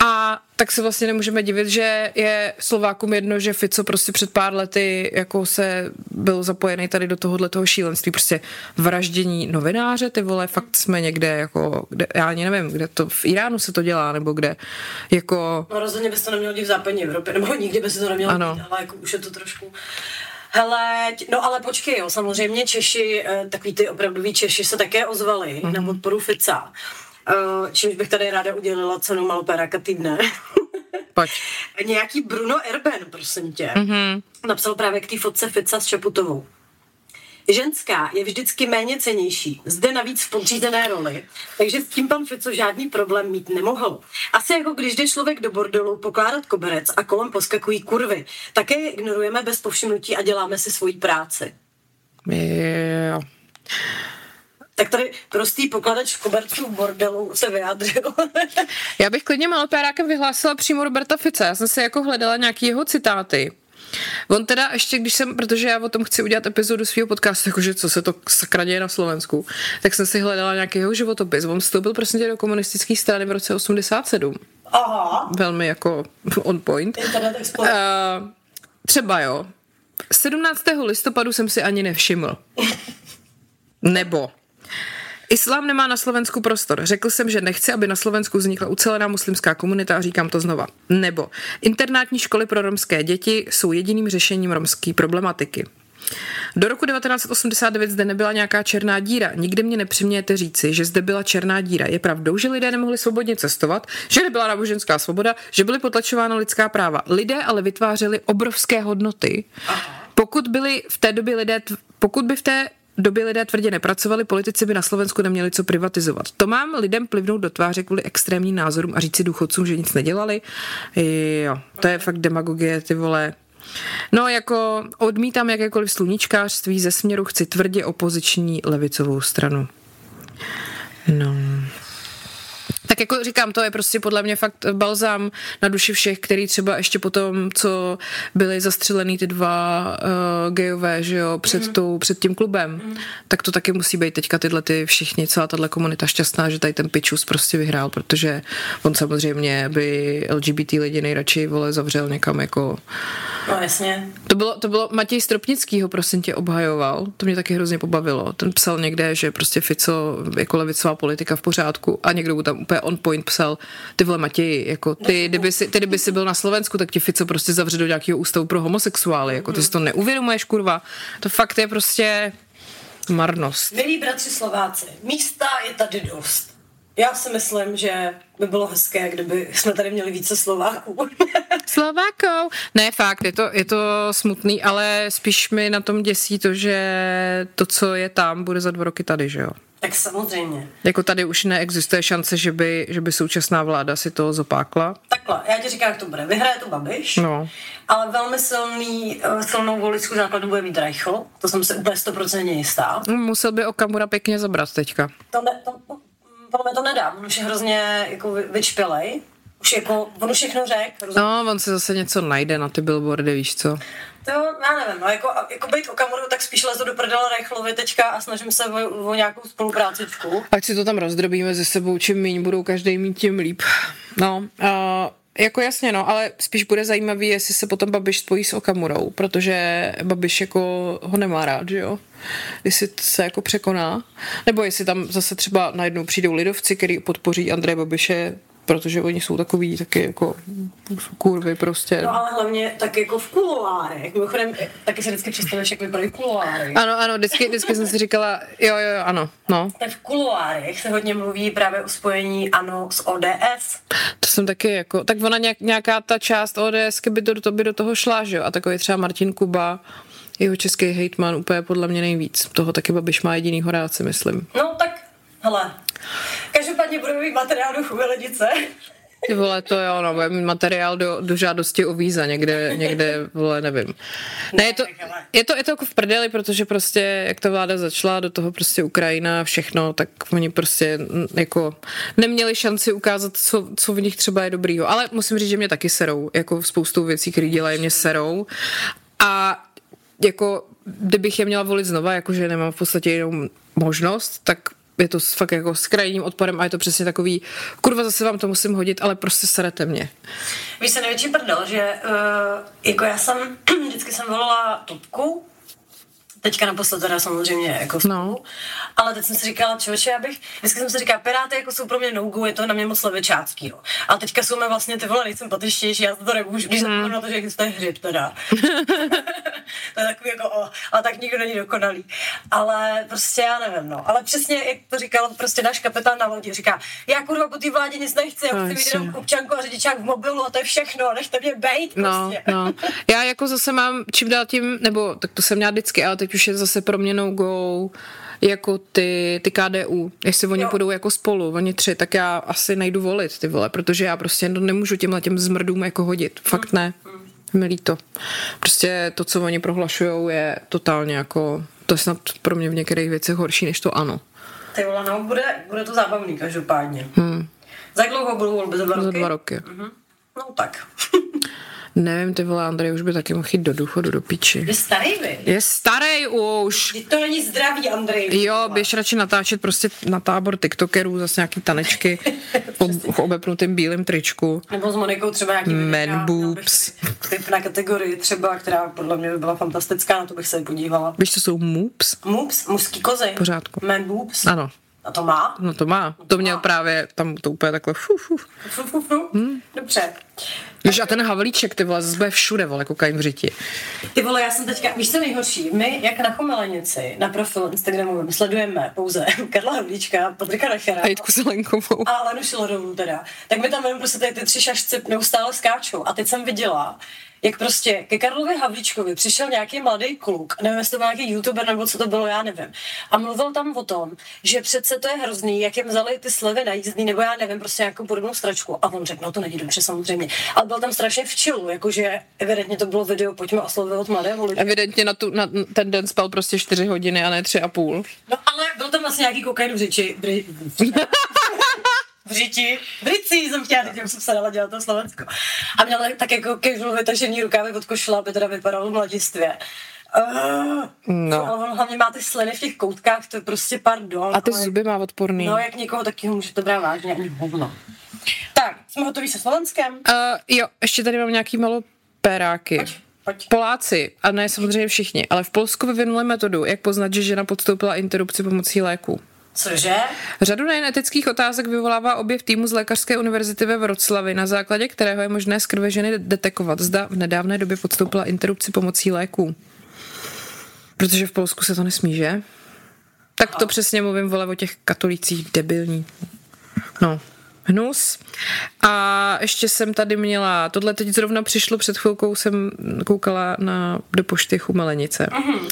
A tak se vlastně nemůžeme divit, že je Slovákům jedno, že Fico prostě před pár lety jako se byl zapojený tady do tohohle toho šílenství, prostě vraždění novináře, ty vole, fakt jsme někde jako, kde, já ani nevím, kde to, v Iránu se to dělá, nebo kde, jako... No rozhodně bys to nemělo dít v západní Evropě, nebo nikdy by se to nemělo ano. dít, ale jako už je to trošku... Hele, no ale počkej, jo, samozřejmě Češi, eh, takový ty opravdoví Češi se také ozvali mm-hmm. na podporu Fica. Uh, čímž bych tady ráda udělila cenu Malopéra týdne. Pojď. Nějaký Bruno Erben, prosím tě, mm-hmm. napsal právě k té fotce Fica s Čaputovou. Ženská je vždycky méně cenější, zde navíc v podřízené roli, takže s tím pan Fico žádný problém mít nemohl. Asi jako když jde člověk do bordelu pokládat koberec a kolem poskakují kurvy, také je ignorujeme bez povšimnutí a děláme si svoji práci. Jo. Tak tady prostý pokladač koberců v bordelu se vyjádřil. Já bych klidně malopérákem vyhlásila přímo Roberta Fice. Já jsem si jako hledala nějaký jeho citáty. On teda ještě, když jsem, protože já o tom chci udělat epizodu svého podcastu, jakože co se to sakra děje na Slovensku, tak jsem si hledala nějaký jeho životopis. On vstoupil prostě do komunistické strany v roce 87. Aha. Velmi jako on point. Uh, třeba jo. 17. listopadu jsem si ani nevšiml. Nebo Islám nemá na Slovensku prostor. Řekl jsem, že nechci, aby na Slovensku vznikla ucelená muslimská komunita a říkám to znova. Nebo internátní školy pro romské děti jsou jediným řešením romské problematiky. Do roku 1989 zde nebyla nějaká černá díra. Nikdy mě nepřimějete říci, že zde byla černá díra. Je pravdou, že lidé nemohli svobodně cestovat, že nebyla náboženská svoboda, že byly potlačována lidská práva. Lidé ale vytvářeli obrovské hodnoty. Pokud byli v té době lidé, pokud by v té době lidé tvrdě nepracovali, politici by na Slovensku neměli co privatizovat. To mám lidem plivnout do tváře kvůli extrémním názorům a říci důchodcům, že nic nedělali. Jo, to je fakt demagogie, ty vole. No, jako odmítám jakékoliv sluníčkářství ze směru, chci tvrdě opoziční levicovou stranu. No. Tak jako říkám, to je prostě podle mě fakt balzám na duši všech, který třeba ještě potom, co byli zastřelený ty dva uh, gejové, že jo, před, mm. tou, před tím klubem, mm. tak to taky musí být teďka tyhle ty všichni, celá tahle komunita šťastná, že tady ten pičus prostě vyhrál, protože on samozřejmě by LGBT lidi nejradši vole zavřel někam jako... No jasně. To bylo, to bylo Matěj Stropnický ho prosím tě obhajoval, to mě taky hrozně pobavilo. Ten psal někde, že prostě Fico jako levicová politika v pořádku a někdo mu tam úplně on point psal, ty vole Matěji, jako ty, kdyby si, ty, kdyby si byl na Slovensku, tak ti Fico prostě zavře do nějakého ústavu pro homosexuály, jako ty si to neuvědomuješ, kurva. To fakt je prostě marnost. Milí bratři Slováci, místa je tady dost. Já si myslím, že by bylo hezké, kdyby jsme tady měli více Slováků. Slovákou? Ne, fakt, je to, je to smutný, ale spíš mi na tom děsí to, že to, co je tam, bude za dva roky tady, že jo? Tak samozřejmě. Jako tady už neexistuje šance, že by, že by současná vláda si to zopákla? Takhle, já ti říkám, jak to bude. Vyhraje to Babiš, no. ale velmi silný, eh, silnou voličskou základu bude mít Reichl, to jsem se úplně stoprocentně jistá. Musel by Okamura pěkně zabrat teďka. To, ne, to, podle mě to nedá, on už je hrozně jako vyčpělej. Už jako, on všechno řekl. No, on si zase něco najde na ty billboardy, víš co? To já nevím, no, jako, jako být Okamuru, tak spíš lezu do prdele Reichlovi teďka a snažím se o, o nějakou spoluprácičku. Ať si to tam rozdrobíme ze sebou, čím méně budou každý mít, tím líp. No, uh, jako jasně, no, ale spíš bude zajímavý, jestli se potom Babiš spojí s Okamurou, protože Babiš jako ho nemá rád, že jo? Jestli se jako překoná, nebo jestli tam zase třeba najednou přijdou lidovci, který podpoří Andreje Babiše protože oni jsou takový taky jako kurvy prostě. No ale hlavně tak jako v kuloárech. Mimochodem, taky si vždycky představuješ, jak vypadají kuloáry. Ano, ano, vždycky, vždycky jsem si říkala, jo, jo, jo, ano, no. Tak v kuloárech se hodně mluví právě o spojení ANO s ODS. To jsem taky jako, tak ona nějak, nějaká ta část ODS by do, to by do toho šla, že jo, a takový třeba Martin Kuba, jeho český hejtman úplně podle mě nejvíc. Toho taky Babiš má jedinýho rád, si myslím. No tak, hele, Každopádně budeme mít materiál do chumelidice. Ty vole, to jo, no, budeme mít materiál do, do žádosti o víza někde, někde, vole, nevím. Ne, je to, je to, je to jako v prdeli, protože prostě, jak ta vláda začala, do toho prostě Ukrajina, všechno, tak oni prostě jako neměli šanci ukázat, co, co v nich třeba je dobrýho. Ale musím říct, že mě taky serou, jako spoustu věcí, které dělají, mě serou. A jako, kdybych je měla volit znova, jakože nemám v podstatě jenom možnost, tak je to fakt jako s krajním odporem a je to přesně takový, kurva zase vám to musím hodit, ale prostě serete mě. Víš se největší prdel, že uh, jako já jsem, vždycky jsem volila topku, teďka naposled teda samozřejmě jako spolu, no. ale teď jsem si říkala, člověče, já bych, vždycky jsem si říkala, Piráty jako jsou pro mě no je to na mě moc levičácký, jo. Ale teďka jsou mi vlastně ty vole nejsympatičtější, já to nemůžu, když mm. na to, že existuje hřib teda. to je takový jako, o, ale tak nikdo není dokonalý. Ale prostě já nevím, no. Ale přesně, jak to říkal prostě náš kapitán na lodi, říká, já kurva po té vládě nic nechci, já chci mít jenom občanku a řidičák v mobilu a to je všechno, nechte mě bejt no, prostě. No. Já jako zase mám čím dál tím, nebo tak to jsem měla vždycky, ale teď už je zase pro mě no go jako ty, ty KDU, jestli oni jo. budou jako spolu, oni tři, tak já asi najdu volit ty vole, protože já prostě nemůžu těmhle těm zmrdům jako hodit, fakt ne, milí to. Prostě to, co oni prohlašují, je totálně jako, to je snad pro mě v některých věcech horší než to ano. Ty vole, no, bude, bude to zábavný každopádně. Hmm. Za dlouho budou volby? Za dva roky? Za dva roky. Mhm. No tak. Nevím, ty vole, Andrej už by taky mohl jít do důchodu, do piči. Je starý, vy? Je starý už. Vždyť to není zdravý, Andrej. Jo, běž radši natáčet prostě na tábor tiktokerů, zase nějaký tanečky v obepnutém bílém tričku. Nebo s Monikou třeba nějaký Man boobs. Typ na kategorii třeba, která podle mě by byla fantastická, na to bych se podívala. Víš, co jsou moops? Moops? Muský kozy. Pořádku. Man boobs. Ano. A to má? No to má. No to, to měl má. právě tam to úplně takhle fu, fu. Fu, fu, fu. Hmm. Dobře. Víš, a ten Havlíček, ty vole, zase bude všude, vole, kokain v řiti. Ty vole, já jsem teďka, víš co nejhorší, my, jak na Chomelenici, na profilu Instagramu, sledujeme pouze Karla Havlíčka, Patrika Nachera. A Jitku Zelenkovou. A Lenu Šilerovou teda. Tak mi tam jenom prostě ty, ty tři šašci neustále skáčou. A teď jsem viděla, jak prostě ke Karlovi Havlíčkovi přišel nějaký mladý kluk, nevím, jestli to byl nějaký youtuber nebo co to bylo, já nevím. A mluvil tam o tom, že přece to je hrozný, jak jim vzali ty slevy na jízdný, nebo já nevím, prostě nějakou podobnou stračku. A on řekl, no to není dobře samozřejmě. Ale byl tam strašně v čilu, jakože evidentně to bylo video, pojďme oslovovat mladé lidi. Evidentně na, tu, na ten den spal prostě čtyři hodiny a ne tři a půl. No ale byl tam vlastně nějaký kokain v řeči. v řiti, v rici jsem chtěla říct, jsem se dala dělat to Slovensko. A měla tak jako casual vytažený rukávy od košile, aby teda vypadalo mladistvě. Uh, no. Ale on hlavně má ty sliny v těch koutkách, to je prostě pardon. A ty ale... zuby má odporný. No, jak někoho taky může to brát vážně, ani hovno. Tak, jsme hotoví se Slovenskem? Uh, jo, ještě tady mám nějaký malo peráky. Pojď. Pojď. Poláci, a ne samozřejmě všichni, ale v Polsku vyvinuli metodu, jak poznat, že žena podstoupila interrupci pomocí léku. Cože? Řadu nejen otázek vyvolává objev týmu z Lékařské univerzity ve Vroclavi, na základě kterého je možné z krve ženy detekovat, zda v nedávné době podstoupila interrupci pomocí léků. Protože v Polsku se to nesmí, že? Tak to přesně mluvím, vole, o těch katolících debilní. No, hnus. A ještě jsem tady měla, tohle teď zrovna přišlo, před chvilkou jsem koukala na, do pošty Chumelenice. Uh-huh.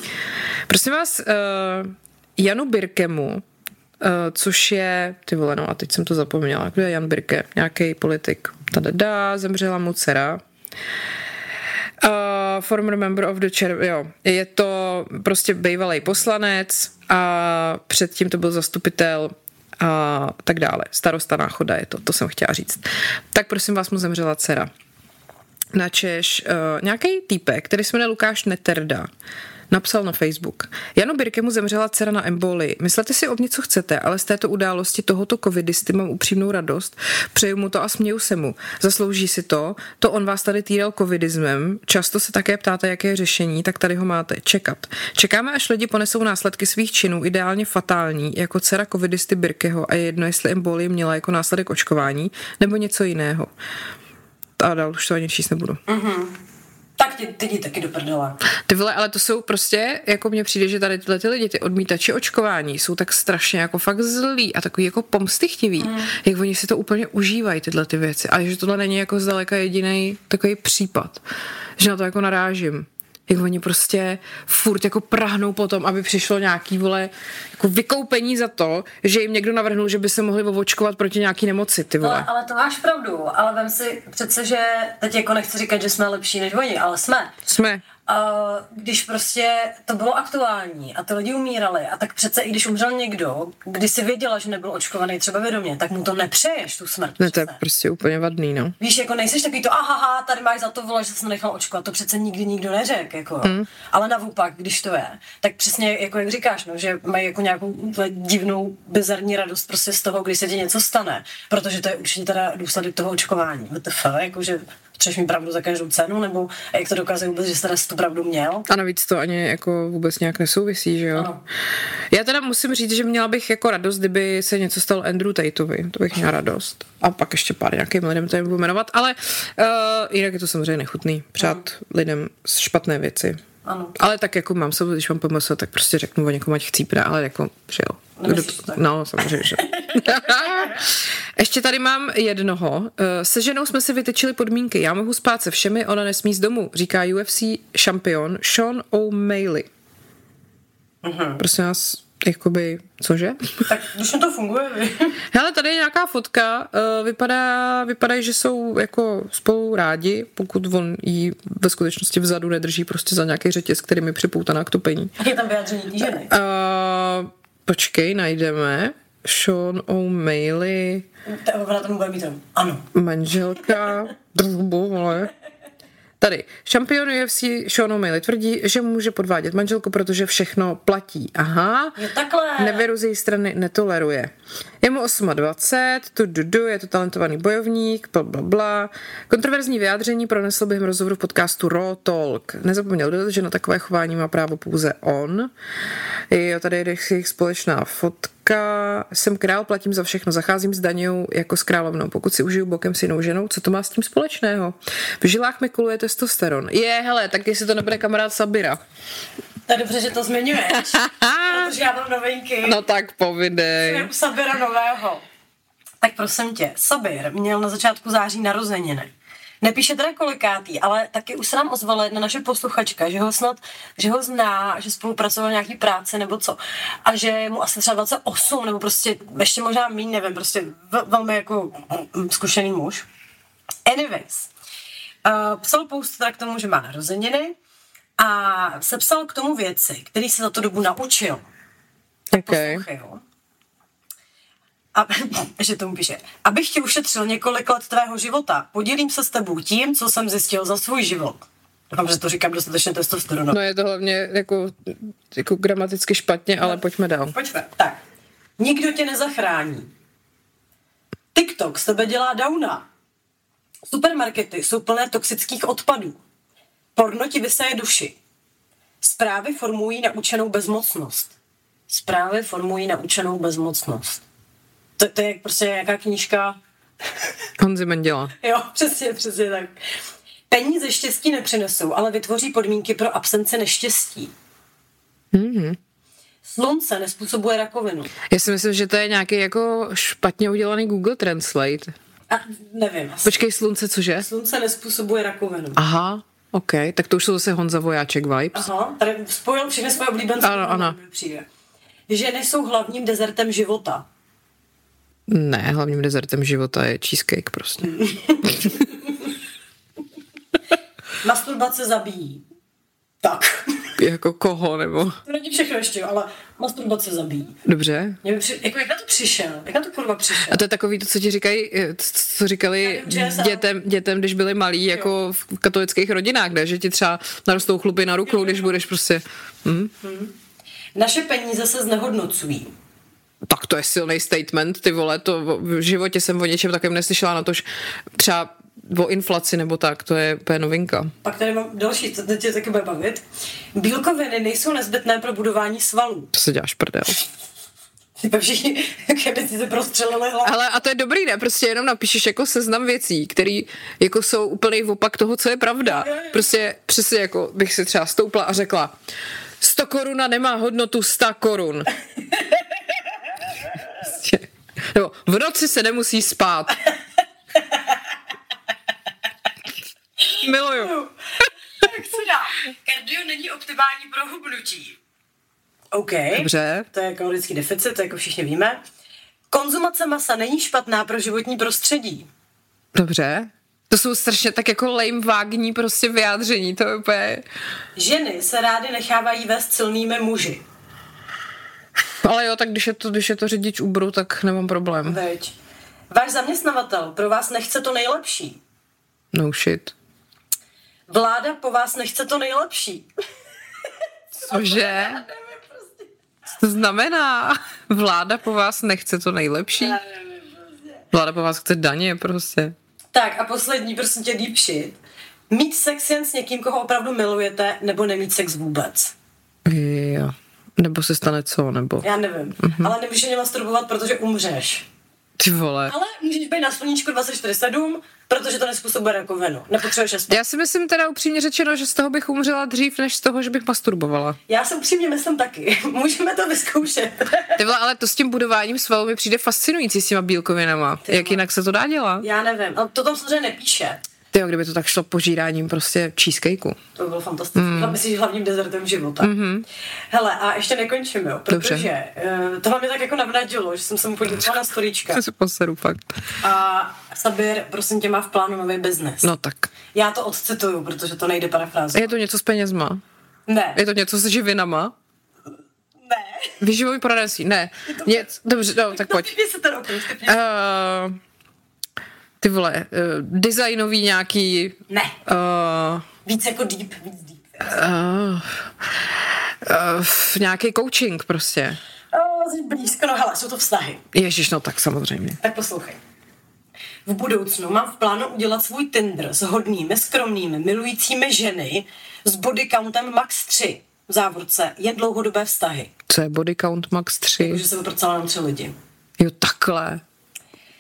Prosím vás, uh, Janu Birkemu, což je, ty vole, no a teď jsem to zapomněla, kdo je Jan Birke, nějaký politik. Tada, zemřela mu dcera. Uh, former member of the chair, jo. Je to prostě bývalý poslanec a předtím to byl zastupitel a tak dále. Starosta náchoda je to, to jsem chtěla říct. Tak prosím vás, mu zemřela dcera. Na Češ uh, nějaký týpek, který se jmenuje Lukáš Neterda, napsal na Facebook. Janu Birkemu zemřela dcera na emboli. Myslete si o mě, co chcete, ale z této události tohoto covidisty mám upřímnou radost. Přeju mu to a směju se mu. Zaslouží si to. To on vás tady týral covidismem. Často se také ptáte, jaké je řešení, tak tady ho máte. Čekat. Čekáme, až lidi ponesou následky svých činů, ideálně fatální, jako dcera covidisty Birkeho a je jedno, jestli embolie měla jako následek očkování nebo něco jiného. A dál už to ani číst nebudu. Mm-hmm. Tak ty, ty jdi taky do prdele. Ty vole, ale to jsou prostě, jako mně přijde, že tady tyhle ty lidi, ty odmítači očkování, jsou tak strašně jako fakt zlí a takový jako pomstychtiví, mm. jak oni si to úplně užívají, tyhle ty věci. A že tohle není jako zdaleka jediný takový případ, že na to jako narážím jak oni prostě furt jako prahnou potom, aby přišlo nějaký, vole, jako vykoupení za to, že jim někdo navrhnul, že by se mohli ovočkovat proti nějaký nemoci, ty vole. Ale, ale to máš pravdu, ale vem si přece, že teď jako nechci říkat, že jsme lepší než oni, ale jsme. Jsme. Když prostě to bylo aktuální a ty lidi umírali, a tak přece i když umřel někdo, když si věděla, že nebyl očkovaný třeba vědomě, tak mu to nepřeješ, tu smrt. Ne, to je prostě úplně vadný, no. Víš, jako nejseš takový to, aha, tady máš za to vole, že jsem nechal očkovat, to přece nikdy nikdo neřekl, jako. Mm. Ale naopak, když to je, tak přesně, jako jak říkáš, no, že mají jako nějakou divnou, bizarní radost prostě z toho, když se ti něco stane, protože to je určitě teda důsledek toho očkování. WTF, jako, že chceš mi pravdu za každou cenu, nebo jak to dokazuje vůbec, že jsi teda tu pravdu měl. A navíc to ani jako vůbec nějak nesouvisí, že jo? Ano. Já teda musím říct, že měla bych jako radost, kdyby se něco stalo Andrew Tateovi, to bych měla radost. A pak ještě pár nějakým lidem to nebudu jmenovat, ale uh, jinak je to samozřejmě nechutný přát ano. lidem špatné věci. Ano. Ale tak jako mám se, když mám pomysl, tak prostě řeknu o někomu, ať chcípne, ale jako, že jo. Kdo to, no, samozřejmě, že. Ještě tady mám jednoho. Eh, se ženou jsme si vytečili podmínky. Já mohu spát se všemi, ona nesmí z domu, říká UFC šampion Sean O'Malley. Uh-huh. Prosím vás, jakoby, cože? Tak když to funguje, vy. Hele, tady je nějaká fotka, uh, vypadá, vypadají, že jsou jako spolu rádi, pokud on jí ve skutečnosti vzadu nedrží prostě za nějaký řetěz, který mi připoutaná k topení. Je tam vyjádření ženy? Uh, počkej, najdeme. Sean O'Malley. Ona tam bude mít ano. Manželka. Drbu, vole. Tady, šampion UFC Sean O'Malley tvrdí, že může podvádět manželku, protože všechno platí. Aha. Nevěru z její strany netoleruje. Je mu 28, tu du, du, je to talentovaný bojovník, bla, bla, bla. Kontroverzní vyjádření pronesl během rozhovoru v podcastu Raw Talk. Nezapomněl dodat, že na takové chování má právo pouze on. Jo, tady je jejich společná fotka jsem král, platím za všechno, zacházím s Daněou jako s královnou. Pokud si užiju bokem s jinou ženou, co to má s tím společného? V žilách mi kuluje testosteron. Je, hele, tak jestli to nebude kamarád Sabira. To je dobře, že to zmiňuješ, protože já mám novinky. No tak povidej. Jsem u Sabira nového. Tak prosím tě, Sabir měl na začátku září narozeniny. Nepíše teda kolikátý, ale taky už se nám ozvala jedna naše posluchačka, že ho snad, že ho zná, že spolupracoval nějaký práce nebo co. A že je mu asi třeba 28, nebo prostě ještě možná méně, nevím, prostě velmi jako zkušený muž. Anyways, uh, psal post teda k tomu, že má narozeniny a sepsal k tomu věci, které se za tu dobu naučil. Okay. Poslouchej, jo a, že tomu píše, abych ti ušetřil několik let tvého života, podělím se s tebou tím, co jsem zjistil za svůj život. Doufám, že to říkám dostatečně testosteronu. No je to hlavně jako, jako gramaticky špatně, ale no, pojďme dál. Pojďme. Tak. Nikdo tě nezachrání. TikTok z tebe dělá dauna. Supermarkety jsou plné toxických odpadů. Porno ti vysaje duši. Zprávy formují naučenou bezmocnost. Zprávy formují naučenou bezmocnost to, to je prostě nějaká knížka. Honzi Menděla. jo, přesně, přesně tak. Peníze štěstí nepřinesou, ale vytvoří podmínky pro absence neštěstí. Mm-hmm. Slunce nespůsobuje rakovinu. Já si myslím, že to je nějaký jako špatně udělaný Google Translate. A, nevím. Asi. Počkej, slunce cože? Slunce nespůsobuje rakovinu. Aha, OK, tak to už jsou zase Honza Vojáček vibes. Aha, tady spojil všechny svoje oblíbence. Ano, ano. Přijde. Ženy jsou hlavním dezertem života. Ne, hlavním dezertem života je cheesecake prostě. Masturbace zabíjí. Tak. jako koho, nebo? To není všechno ještě, ale masturbace zabíjí. Dobře. Mě při, jako jak na to přišel? Jak na to kurva přišel? A to je takový to, co ti říkají, co říkali dětem, dětem, když byli malí, jako jo. v katolických rodinách, ne? že ti třeba narostou chlupy na ruku, když budeš prostě... Hm? Hmm. Naše peníze se znehodnocují tak to je silný statement, ty vole, to v životě jsem o něčem takovém neslyšela na to, že třeba o inflaci nebo tak, to je úplně novinka. Pak tady mám další, to tě taky bude bavit. Bílkoviny nejsou nezbytné pro budování svalů. To se děláš prdel. Ty všichni, kdyby prostřelili hlavu. Ale a to je dobrý, ne? Prostě jenom napíšeš jako seznam věcí, které jako jsou úplný opak toho, co je pravda. Prostě přesně jako bych si třeba stoupla a řekla 100 koruna nemá hodnotu 100 korun. Nebo v noci se nemusí spát. Miluju. Tak co dá? Kardio není optimální pro hubnutí. OK. Dobře. To je kalorický deficit, to jako všichni víme. Konzumace masa není špatná pro životní prostředí. Dobře. To jsou strašně tak jako lame vágní prostě vyjádření, to je úplně... Ženy se rády nechávají vést silnými muži. Ale jo, tak když je to, když je to řidič Uberu, tak nemám problém. Veď. Váš zaměstnavatel pro vás nechce to nejlepší. No shit. Vláda po vás nechce to nejlepší. Cože? Co to znamená? Vláda po vás nechce to nejlepší? Vláda po vás chce daně prostě. Tak a poslední, prosím tě, deep shit. Mít sex jen s někým, koho opravdu milujete, nebo nemít sex vůbec? Jo. Nebo se stane co, nebo... Já nevím. Mm-hmm. Ale nemůžeš ani masturbovat, protože umřeš. Ty vole. Ale můžeš být na sluníčku 24-7, protože to nespůsobuje rakovinu. Nepotřebuješ aspoň. Já si myslím teda upřímně řečeno, že z toho bych umřela dřív, než z toho, že bych masturbovala. Já si upřímně myslím taky. Můžeme to vyzkoušet. Ty vole, ale to s tím budováním svalů mi přijde fascinující s těma bílkovinama. Ty Jak jinak se to dá dělat? Já nevím. Ale to tam samozřejmě nepíše. Ty kdyby to tak šlo požíráním prostě cheesecakeu. To by bylo fantastické. Mm. Myslíš hlavním dezertem života. Mm-hmm. Hele, a ještě nekončím, jo, protože Dobře. uh, tohle mě tak jako navnadilo, že jsem se mu podívala na storíčka. To si poseru fakt. A Sabir, prosím tě, má v plánu nový biznes. No tak. Já to odcituju, protože to nejde parafrázovat. Je to něco s penězma? Ne. Je to něco s živinama? Ne. Výživový poradenství? Ne. Něc, dobře, no, tak pojď. Typni se ten okruh. Uh, ty vole, uh, designový nějaký... Ne. Uh, Víc jako deep, víc deep. uh, uh, nějaký coaching prostě. Jsi blízko, no hele, jsou to vztahy. Ježíš, no tak samozřejmě. Tak poslouchej. V budoucnu mám v plánu udělat svůj Tinder s hodnými, skromnými, milujícími ženy s body countem max 3. V závorce je dlouhodobé vztahy. Co je body count max 3? Takže se vypracala jenom tři lidi. Jo, takhle.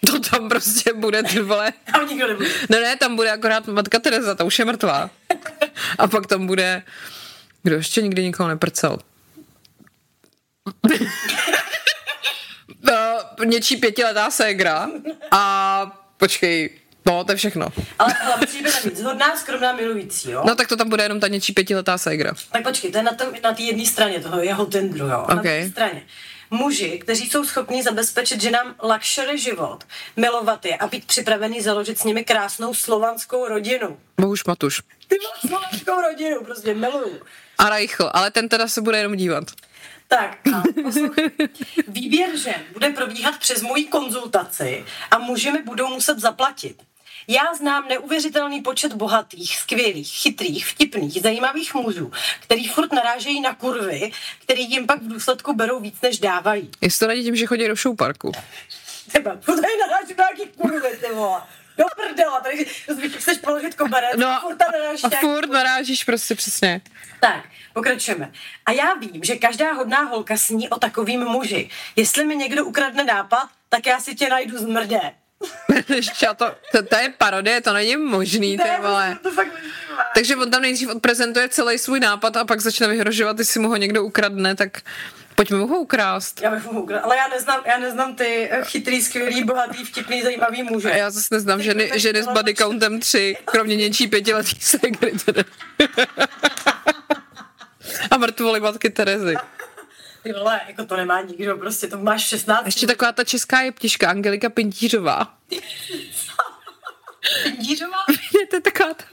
To tam prostě bude, ty vole. Tam nikdo nebude. No ne, tam bude akorát matka Tereza, ta už je mrtvá. A pak tam bude... Kdo ještě nikdy nikoho neprcel? no, něčí pětiletá ségra a počkej, no to je všechno. Ale, ale tam být zhodná, skromná, milující, jo? No tak to tam bude jenom ta něčí pětiletá ségra. Tak počkej, to je na té na jedné straně toho jeho Tinderu, jo? Na Ok. té straně. Muži, kteří jsou schopní zabezpečit ženám luxury život, milovat je a být připravený založit s nimi krásnou slovanskou rodinu. Bohuž Matuš. Ty máš slovanskou rodinu, prostě miluju. A Reichl, ale ten teda se bude jenom dívat. Tak, a poslouchej. Výběr žen bude probíhat přes moji konzultaci a muži mi budou muset zaplatit. Já znám neuvěřitelný počet bohatých, skvělých, chytrých, vtipných, zajímavých mužů, který furt narážejí na kurvy, který jim pak v důsledku berou víc, než dávají. Jestli to není tím, že chodí do show parku. Třeba, furt tady naráží na nějaký kurvy, ty vole. Do prdela, tady zvyšek chceš položit koberec, No a furt narážíš a furt narážíš prostě přesně. Tak, pokračujeme. A já vím, že každá hodná holka sní o takovým muži. Jestli mi někdo ukradne nápad, tak já si tě najdu zmrdě. To, to, to, je parodie, to není možný, ty vole. to fakt. Takže on tam nejdřív odprezentuje celý svůj nápad a pak začne vyhrožovat, jestli mu ho někdo ukradne, tak pojďme mu ho ukrást. Já bych mu ukradla, ale já neznám, já neznám ty chytrý, skvělý, bohatý, vtipný, zajímavý muže. A já zase neznám ženy, ženy s body countem 3, kromě něčí pětiletý teda. A mrtvoly matky Terezy. Ty vole, jako to nemá nikdo, prostě to máš 16. Ještě taková ta česká jeptiška, Angelika Pintířová. Dířová? Je to taková ta...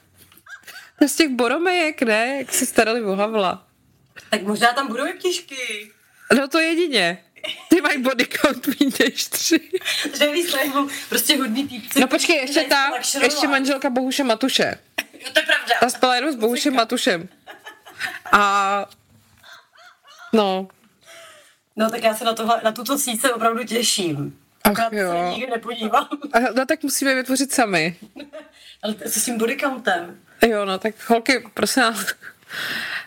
ta z těch boromejek, ne? Jak se starali o Havla. Tak možná tam budou jeptišky. No to jedině. Ty mají body count méně než tři. Že výsledek byl prostě hodný týpci. No počkej, ještě ta, lakšerovali. ještě manželka Bohuše Matuše. Jo, to je pravda. Ta spala jenom s Bohušem Matušem. A no, No tak já se na, tohle, na tuto síť se opravdu těším. Ach Akorát se jo. nikdy nepodívám. a, no tak musíme je vytvořit sami. Ale to- s tím body countem? Jo, no tak holky, prosím vás.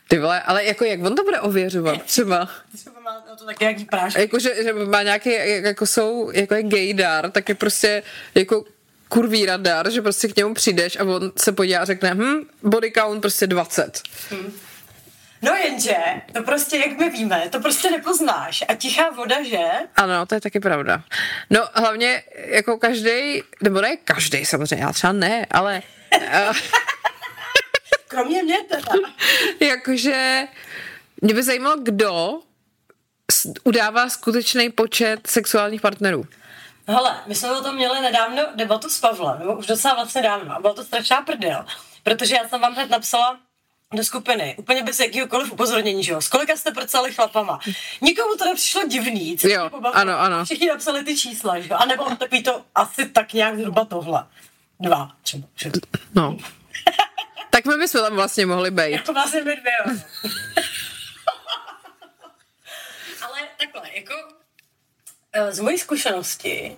Ty vole, ale jako jak on to bude ověřovat třeba? Třeba má na to taky nějaký prášky. Jako, že, že má nějaký, jako jsou, jako je gaydar, tak je prostě jako kurví radar, že prostě k němu přijdeš a on se podívá a řekne, hm, body count prostě 20. No jenže, to prostě, jak my víme, to prostě nepoznáš. A tichá voda, že? Ano, to je taky pravda. No hlavně jako každý, nebo ne každý samozřejmě, já třeba ne, ale eh, Kromě mě teda. jakože mě by zajímalo, kdo udává skutečný počet sexuálních partnerů. Hele, my jsme o tom měli nedávno debatu s Pavlem, nebo už docela vlastně dávno, a bylo to strašná prdel, protože já jsem vám hned napsala do skupiny, úplně bez jakýhokoliv upozornění, že jo, s kolika jste prcali chlapama. Nikomu to nepřišlo divný, co jo, ano, ano. Všichni napsali ty čísla, že jo, a nebo takový to asi tak nějak zhruba tohle. Dva, třeba. No. tak my bychom tam vlastně mohli být. Jako vlastně být dvě, Ale takhle, jako eh, z mojí zkušenosti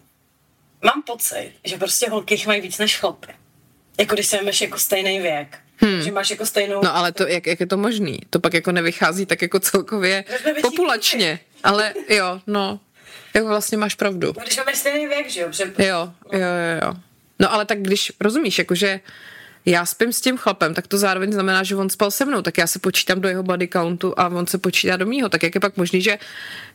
mám pocit, že prostě holky mají víc než chlapy. Jako když se máš jako stejný věk. Hmm. Že máš jako stejnou... No ale to, jak, jak je to možný? To pak jako nevychází tak jako celkově populačně. Ale jo, no, jako vlastně máš pravdu. No, když máme stejný věk, že jo? Že... Jo, jo, jo, jo. No ale tak když, rozumíš, jakože já spím s tím chlapem, tak to zároveň znamená, že on spal se mnou, tak já se počítám do jeho body countu a on se počítá do mýho. Tak jak je pak možný, že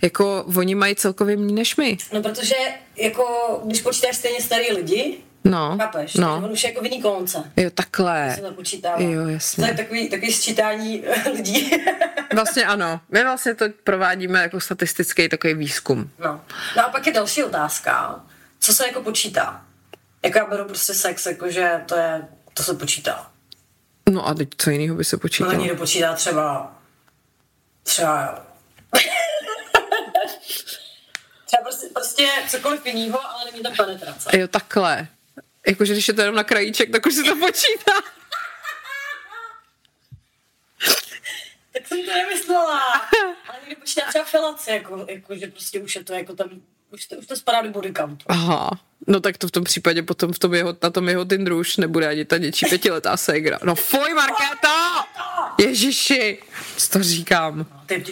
jako oni mají celkově méně než my? No protože jako, když počítáš stejně starý lidi, No, Chápeš? no. On už je jako v jiný konce. Jo, takhle. Se to. Jo, jasně. To je takový, takový sčítání lidí. vlastně ano. My vlastně to provádíme jako statistický takový výzkum. No. no a pak je další otázka. Co se jako počítá? Jako já beru prostě sex, jakože to je, to se počítá. No a teď co jiného by se počítalo? No někdo počítá třeba, třeba, třeba prostě, prostě cokoliv jiného, ale není tam penetrace. Jo, takhle. Jakože když je to jenom na krajíček, tak už se to počítá. tak jsem to nemyslela. Ale někdy počítá třeba filace, jako, jako, že prostě už je to jako tam, už to, už to spadá do body countu. Aha. No tak to v tom případě potom v tom jeho, na tom jeho Tinderu už nebude ani ta něčí pětiletá ségra. No fuj, Markéta! Ježiši! Co to říkám? No, ty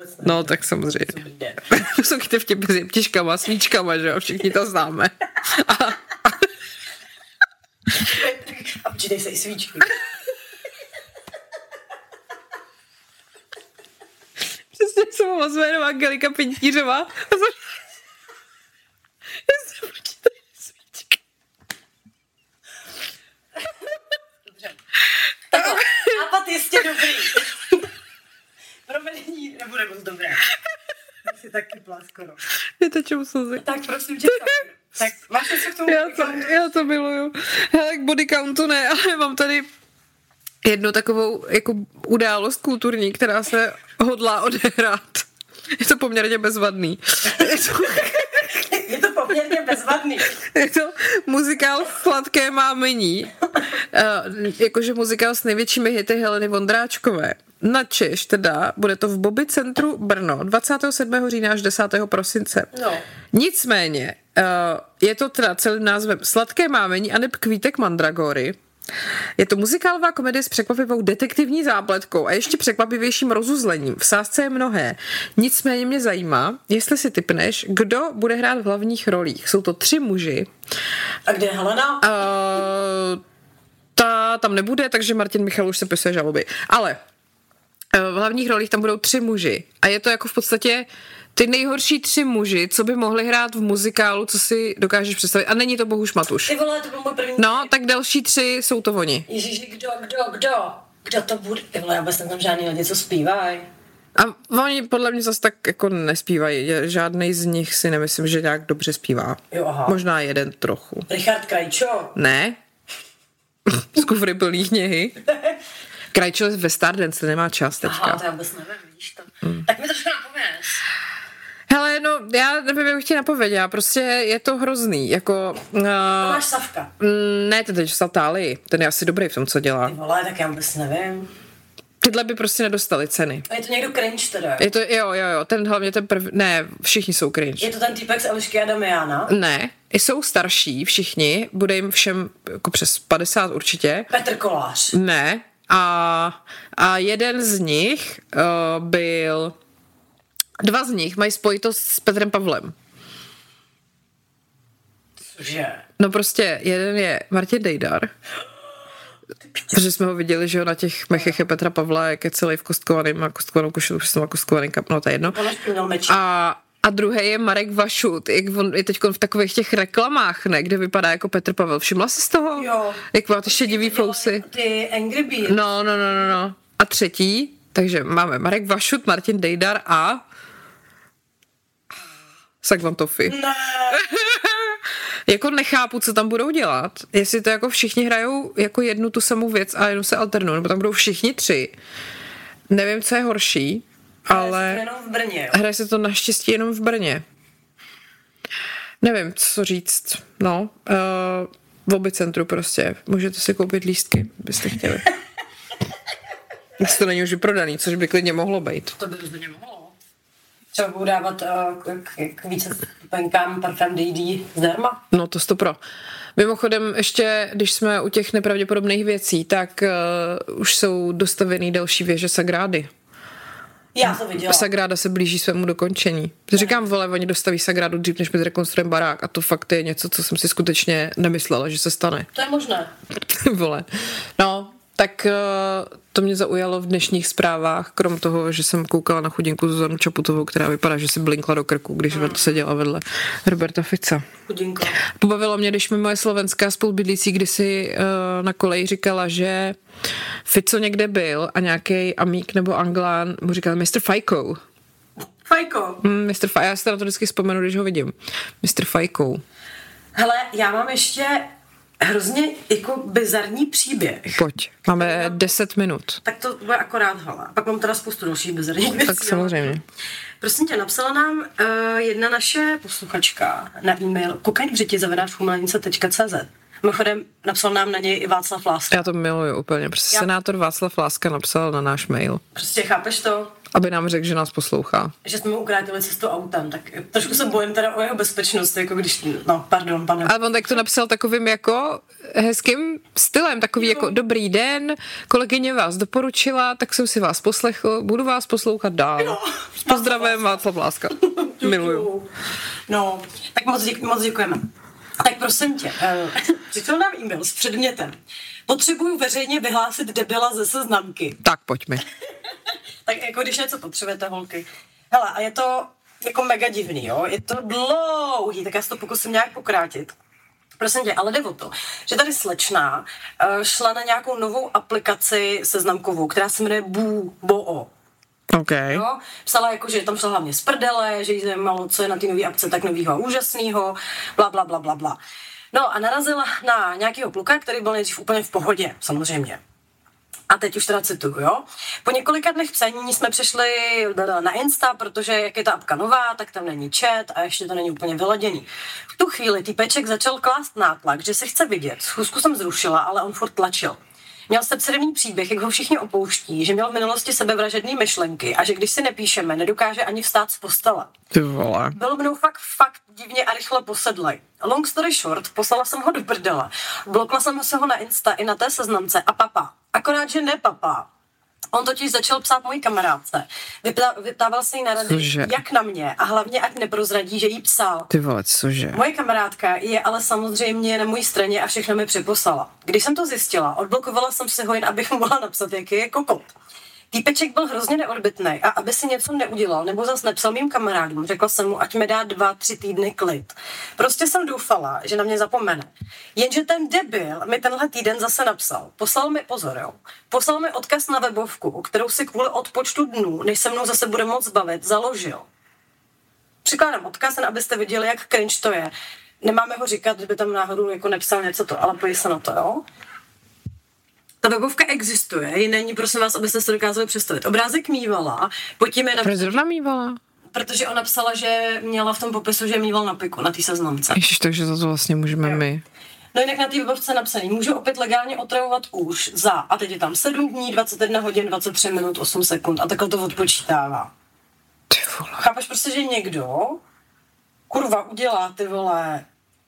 vůbec ne. No tak samozřejmě. Jsou vtipy s jeptiškama, svíčkama, že jo? Všichni to známe. A, A počítej se i svíčky. Přesně se mu jenom Angelika Pintířová. Takhle, nápad jistě dobrý. Provedení nebude moc dobré. Tak si taky. Je to čemu slzy. Tak prosím tě, tak máš něco k tomu? Já to, já to miluju. Hele, k body countu ne, ale mám tady jednu takovou jako událost kulturní, která se hodlá odehrát. Je to poměrně bezvadný. Je to, Je to poměrně bezvadný. je to muzikál Sladké mámení. Uh, jakože muzikál s největšími hity Heleny Vondráčkové. Na Češ teda, bude to v Bobby centru Brno 27. října až 10. prosince. No. Nicméně, uh, je to teda celým názvem Sladké mámení a neb Kvítek Mandragory. Je to muzikálová komedie s překvapivou detektivní zápletkou a ještě překvapivějším rozuzlením. V sázce je mnohé. Nicméně mě zajímá, jestli si typneš, kdo bude hrát v hlavních rolích. Jsou to tři muži. A kde je Helena? Uh, ta tam nebude, takže Martin Michal už se pisuje žaloby. Ale v hlavních rolích tam budou tři muži. A je to jako v podstatě ty nejhorší tři muži, co by mohli hrát v muzikálu, co si dokážeš představit. A není to Bohuš Matuš. Ty vole, to byl můj první. No, tak další tři jsou to oni. Ježíš, kdo, kdo, kdo? Kdo to bude? Ty vole, já vůbec tam žádný lidi, co zpívají. A oni podle mě zase tak jako nespívají. Žádný z nich si nemyslím, že nějak dobře zpívá. Jo, aha. Možná jeden trochu. Richard Krajčo. Ne? Z kufry plný knihy. Krajčo je ve Stardance, to nemá čas Aha, teďka. to já vůbec nevím, vidíš to. Mm. Tak mi trošku napověz. Hele, no, já nevím, jak bych ti napověděla, prostě je to hrozný, jako... Uh, Máš Savka. ne, ten teď Tálii, ten je asi dobrý v tom, co dělá. Ty vole, tak já vůbec nevím. Tyhle by prostě nedostali ceny. A je to někdo cringe teda. Je to, jo, jo, jo, ten hlavně ten prv... Ne, všichni jsou cringe. Je to ten týpek z Elišky a Damiana. Ne, jsou starší všichni, bude jim všem jako přes 50 určitě. Petr Kolář. Ne. A, a jeden z nich uh, byl... Dva z nich mají spojitost s Petrem Pavlem. Cože? No prostě jeden je Martin Dejdar, protože jsme ho viděli, že jo, na těch mechech je Petra Pavla, jak je celý v kostkovaném, má kostkovanou košelu, už má kostkovaný kap, no to je jedno. A, a druhý je Marek Vašut, jak on je teď v takových těch reklamách, ne, kde vypadá jako Petr Pavel. Všimla jsi z toho? Jo. Jak má ty šedivý fousy? Ty Angry Birds. No, no, no, no, no. A třetí, takže máme Marek Vašut, Martin Dejdar a Sagvan Tofi. Ne. jako nechápu, co tam budou dělat. Jestli to jako všichni hrajou jako jednu tu samou věc a jenom se alternují, nebo tam budou všichni tři. Nevím, co je horší, ale... Hraje se to jenom v Brně, jo? Hraje se to naštěstí jenom v Brně. Nevím, co říct. No, uh, v obicentru prostě. Můžete si koupit lístky, byste chtěli. Jestli to není už vyprodaný, což by klidně mohlo být. To by rozhodně mohlo. Třeba budu dávat uh, k, k, k více stupenkám parfém DD zdarma. No to stopro. Mimochodem, ještě když jsme u těch nepravděpodobných věcí, tak uh, už jsou dostavený další věže Sagrády. Já to viděla. Sagráda se blíží svému dokončení. Říkám, vole, oni dostaví Sagrádu dřív, než my zrekonstruujeme barák a to fakt je něco, co jsem si skutečně nemyslela, že se stane. To je možné. vole. No, tak eh, to mě zaujalo v dnešních zprávách, krom toho, že jsem koukala na chudinku Zuzanu Čaputovou, která vypadá, že si blinkla do krku, když mm. seděla vedle Roberta Fica. Chudinko. Pobavilo mě, když mi moje slovenská spolubydlící kdysi uh, na koleji říkala, že Fico někde byl a nějaký amík nebo anglán mu říkal Mr. Fajko. Fajko. Mm, Mr. Fajko, já si na to vždycky vzpomenu, když ho vidím. Mr. Fajko. Hele, já mám ještě hrozně jako bizarní příběh. Pojď, máme 10 minut. Tak to bude akorát hala. Pak mám teda spoustu dalších bizarních věcí. Tak samozřejmě. Prosím tě, napsala nám uh, jedna naše posluchačka na e-mail kokainvřiti.cz Mimochodem, napsal nám na něj i Václav Láska. Já to miluju úplně, prostě Já... senátor Václav Láska napsal na náš mail. Prostě chápeš to? Aby nám řekl, že nás poslouchá. Že jsme mu ukrátili cestu autem, tak trošku se bojím teda o jeho bezpečnost, jako když, no, pardon, pane. Ale on tak to napsal takovým jako hezkým stylem, takový jo. jako dobrý den, kolegyně vás doporučila, tak jsem si vás poslechl, budu vás poslouchat dál. Jo, Pozdravím Václav Láska. Miluju. No, tak moc, děk, moc děkujeme. Tak prosím tě, uh, přišel nám e-mail s předmětem. Potřebuju veřejně vyhlásit debila ze seznamky. Tak pojďme. tak jako když něco potřebujete, holky. Hele, a je to jako mega divný, jo? Je to dlouhý, tak já se to pokusím nějak pokrátit. Prosím tě, ale jde o to, že tady slečná uh, šla na nějakou novou aplikaci seznamkovou, která se jmenuje Boo Bo. Okay. Jo? Psala jako, že tam šla hlavně z prdele, že jí zajímalo, co je na té nové apce tak novýho a úžasného, bla, bla, bla, bla, bla. No a narazila na nějakého kluka, který byl nejdřív úplně v pohodě, samozřejmě. A teď už teda cituju, jo. Po několika dnech psaní jsme přešli na Insta, protože jak je ta apka nová, tak tam není chat a ještě to není úplně vyladěný. V tu chvíli týpeček začal klást nátlak, že se chce vidět. Schůzku jsem zrušila, ale on furt tlačil. Měl sepsedemní příběh, jak ho všichni opouští, že měl v minulosti sebevražedné myšlenky a že když si nepíšeme, nedokáže ani vstát z postele. Ty vole. Byl mnou fakt, fakt divně a rychle posedlej. Long story short, poslala jsem ho do prdela. Blokla jsem se ho na Insta i na té seznamce a papa. Akorát, že ne papa. On totiž začal psát mojí kamarádce. Vyptá, vyptával se jí na rady, Cože? jak na mě a hlavně ať neprozradí, že jí psal. Ty vole, cože? Moje kamarádka je ale samozřejmě na mojí straně a všechno mi přeposlala. Když jsem to zjistila, odblokovala jsem si ho jen, abych mu mohla napsat, jaký je kokot. Týpeček byl hrozně neodbitný a aby si něco neudělal nebo zase nepsal mým kamarádům, řekla jsem mu, ať mi dá dva, tři týdny klid. Prostě jsem doufala, že na mě zapomene. Jenže ten debil mi tenhle týden zase napsal. Poslal mi, pozor, jo, poslal mi odkaz na webovku, kterou si kvůli odpočtu dnů, než se mnou zase bude moc bavit, založil. Přikládám odkaz, abyste viděli, jak cringe to je. Nemáme ho říkat, kdyby tam náhodou jako nepsal něco to, ale pojď se na to, jo. Ta webovka existuje, ji není, prosím vás, abyste se dokázali představit. Obrázek mývala, tím je Proč zrovna mývala? Protože ona psala, že měla v tom popisu, že mýval na piku, na té seznamce. Ježiš, takže za to vlastně můžeme Jo. my. No jinak na té webovce napsaný, můžu opět legálně otravovat už za, a teď je tam 7 dní, 21 hodin, 23 minut, 8 sekund a takhle to odpočítává. Ty vole. Chápeš prostě, že někdo kurva udělá ty vole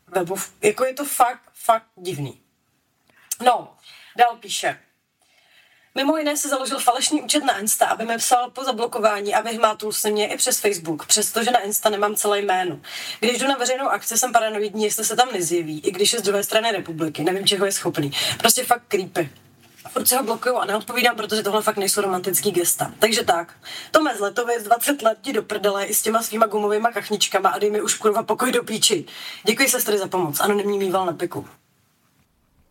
webov, jako je to fakt, fakt divný. No, dál píše. Mimo jiné si založil falešný účet na Insta, aby mi psal po zablokování a vyhmátul se mě i přes Facebook, přestože na Insta nemám celé jméno. Když jdu na veřejnou akci, jsem paranoidní, jestli se tam nezjeví, i když je z druhé strany republiky. Nevím, čeho je schopný. Prostě fakt creepy. Furt se ho blokuju a neodpovídám, protože tohle fakt nejsou romantický gesta. Takže tak. Tome z Letovic, 20 let ti do prdele i s těma svýma gumovými kachničkama a dej mi už kurva pokoj do píči. Děkuji sestry za pomoc. Anonymní mýval na piku.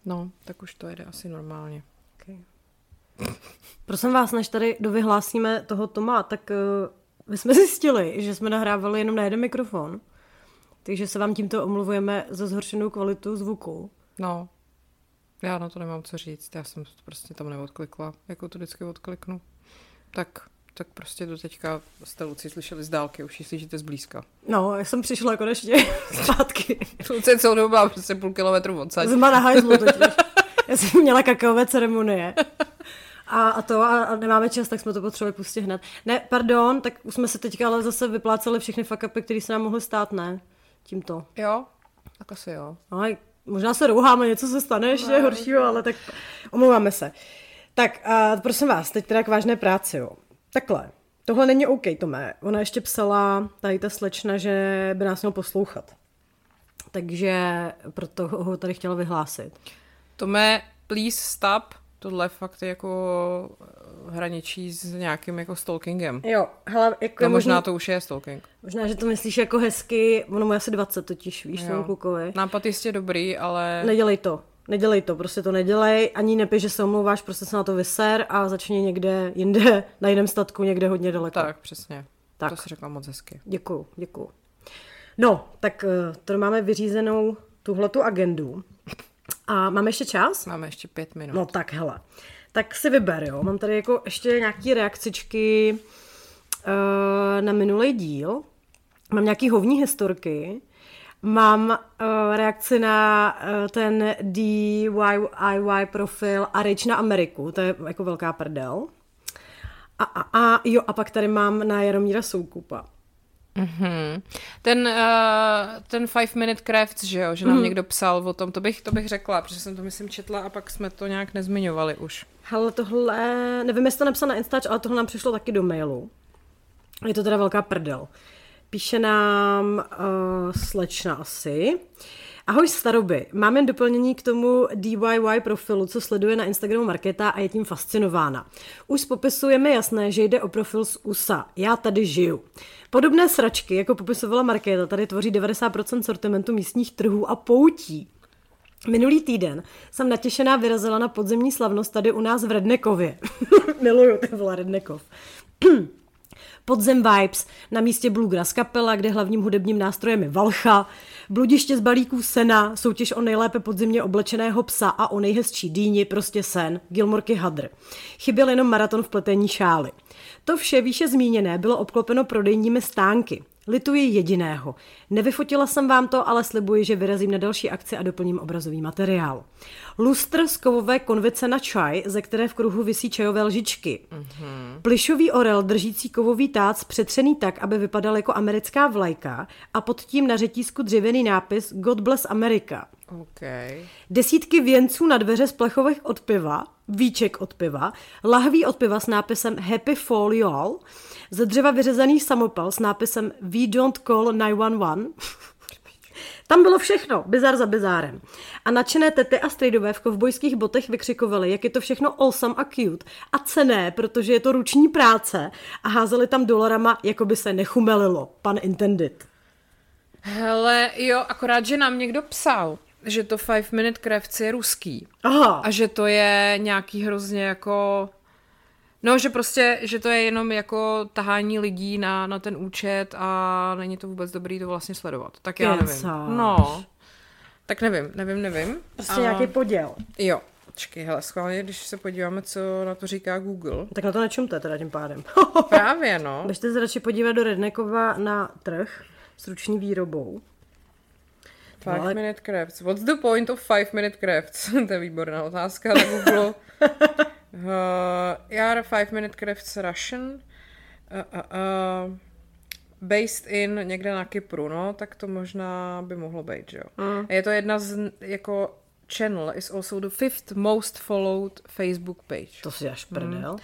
No, tak už to jede asi normálně. Okay. Prosím vás, než tady dovyhlásíme toho Toma, tak uh, my jsme zjistili, že jsme nahrávali jenom na jeden mikrofon. Takže se vám tímto omluvujeme za zhoršenou kvalitu zvuku. No, já na to nemám co říct, já jsem to prostě tam neodklikla, jako to vždycky odkliknu. Tak, tak prostě do teďka jste Luci slyšeli z dálky, už ji slyšíte zblízka. No, já jsem přišla konečně zpátky. Luci celou dobu má prostě půl kilometru odsaď. Zima na hajzlu totiž. Já jsem měla kakaové ceremonie. A, a to, a, a nemáme čas, tak jsme to potřebovali pustit hned. Ne, pardon, tak už jsme se teďka ale zase vypláceli všechny fuck upy, které se nám mohly stát, ne? Tímto. Jo, tak asi jo. No, možná se rouháme, něco se stane ještě no, horšího, ale tak omlouváme se. Tak, a prosím vás, teď teda k vážné práci, jo. Takhle, tohle není OK, Tome. Ona ještě psala, tady ta slečna, že by nás měl poslouchat. Takže proto ho tady chtěla vyhlásit. Tome, please stop. Tohle fakt je jako hraničí s nějakým jako stalkingem. Jo, hele, jako no možná možný, to už je stalking. Možná, že to myslíš jako hezky, ono mu asi 20 totiž, víš, tomu klukovi. Nápad jistě dobrý, ale... Nedělej to. Nedělej to, prostě to nedělej, ani nepiš, že se omlouváš, prostě se na to vyser a začni někde jinde, na jiném statku, někde hodně daleko. Tak, přesně. Tak. To si řekla moc hezky. Děkuju, děkuju. No, tak eh, to máme vyřízenou tuhletu agendu. A máme ještě čas? Máme ještě pět minut. No tak, hele. Tak si vyber, jo. Mám tady jako ještě nějaký reakcičky uh, na minulý díl. Mám nějaký hovní historky. Mám uh, reakci na uh, ten DIY profil a Rich na Ameriku. To je jako velká prdel. A, a, a jo, a pak tady mám na Jaromíra Soukupa. Mm-hmm. Ten, uh, ten Five Minute Crafts, že jo, že nám mm. někdo psal o tom, to bych, to bych řekla, protože jsem to myslím četla a pak jsme to nějak nezmiňovali už. Ale tohle, nevím, jestli to napsal na Instač, ale tohle nám přišlo taky do mailu. Je to teda velká prdel. Píše nám uh, slečna asi. Ahoj staroby, mám jen doplnění k tomu DIY profilu, co sleduje na Instagramu Marketa a je tím fascinována. Už z popisu je mi jasné, že jde o profil z USA. Já tady žiju. Podobné sračky, jako popisovala Markéta, tady tvoří 90% sortimentu místních trhů a poutí. Minulý týden jsem natěšená vyrazila na podzemní slavnost tady u nás v Rednekově. Miluju ty vole Rednekov. Podzem Vibes, na místě Bluegrass kapela, kde hlavním hudebním nástrojem je Valcha, bludiště z balíků sena, soutěž o nejlépe podzimně oblečeného psa a o nejhezčí dýni, prostě sen, Gilmorky Hadr. Chyběl jenom maraton v pletení šály. To vše výše zmíněné bylo obklopeno prodejními stánky. Lituji jediného. Nevyfotila jsem vám to, ale slibuji, že vyrazím na další akci a doplním obrazový materiál. Lustr z kovové konvice na čaj, ze které v kruhu visí čajové lžičky. Mm-hmm. Plišový orel držící kovový tác přetřený tak, aby vypadal jako americká vlajka a pod tím na řetízku dřevěný nápis God bless America. Okay. Desítky věnců na dveře z plechových od piva, víček od piva, lahví od piva s nápisem Happy Fall Y'all, ze dřeva vyřezaný samopal s nápisem We don't call 911. Tam bylo všechno, bizar za bizárem. A nadšené tety a strejdové v kovbojských botech vykřikovali, jak je to všechno awesome a cute a cené, protože je to ruční práce a házeli tam dolarama, jako by se nechumelilo. Pan intended. Hele, jo, akorát, že nám někdo psal, že to Five Minute Crafts je ruský. Aha. A že to je nějaký hrozně jako... No, že prostě, že to je jenom jako tahání lidí na, na ten účet a není to vůbec dobrý to vlastně sledovat. Tak já nevím. No. Tak nevím, nevím, nevím. Prostě a... nějaký poděl. Jo. Počkej, hele, schválně, když se podíváme, co na to říká Google. Tak na to nečumte teda tím pádem. Právě, no. Běžte se radši podívat do Rednekova na trh s ruční výrobou. Five ale... minute crafts. What's the point of five minute crafts? to je výborná otázka na Google. uh, are five minute crafts Russian? Uh, uh, uh, based in někde na Kypru, no, tak to možná by mohlo být, že jo. Mm. Je to jedna z, jako channel is also the fifth most followed Facebook page. To si až prdel. Mm.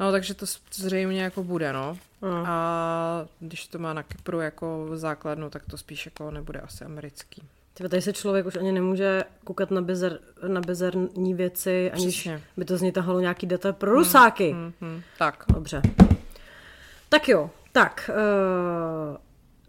No, takže to zřejmě jako bude, no. Mm. A když to má na Kypru jako základnu, tak to spíš jako nebude asi americký. Tyba, tady se člověk už ani nemůže koukat na, bezer, na bezerní věci, aniž Přesně. by to z ní tahalo nějaký data pro rusáky. Mm, mm, mm. Tak. Dobře. Tak jo, tak. Uh,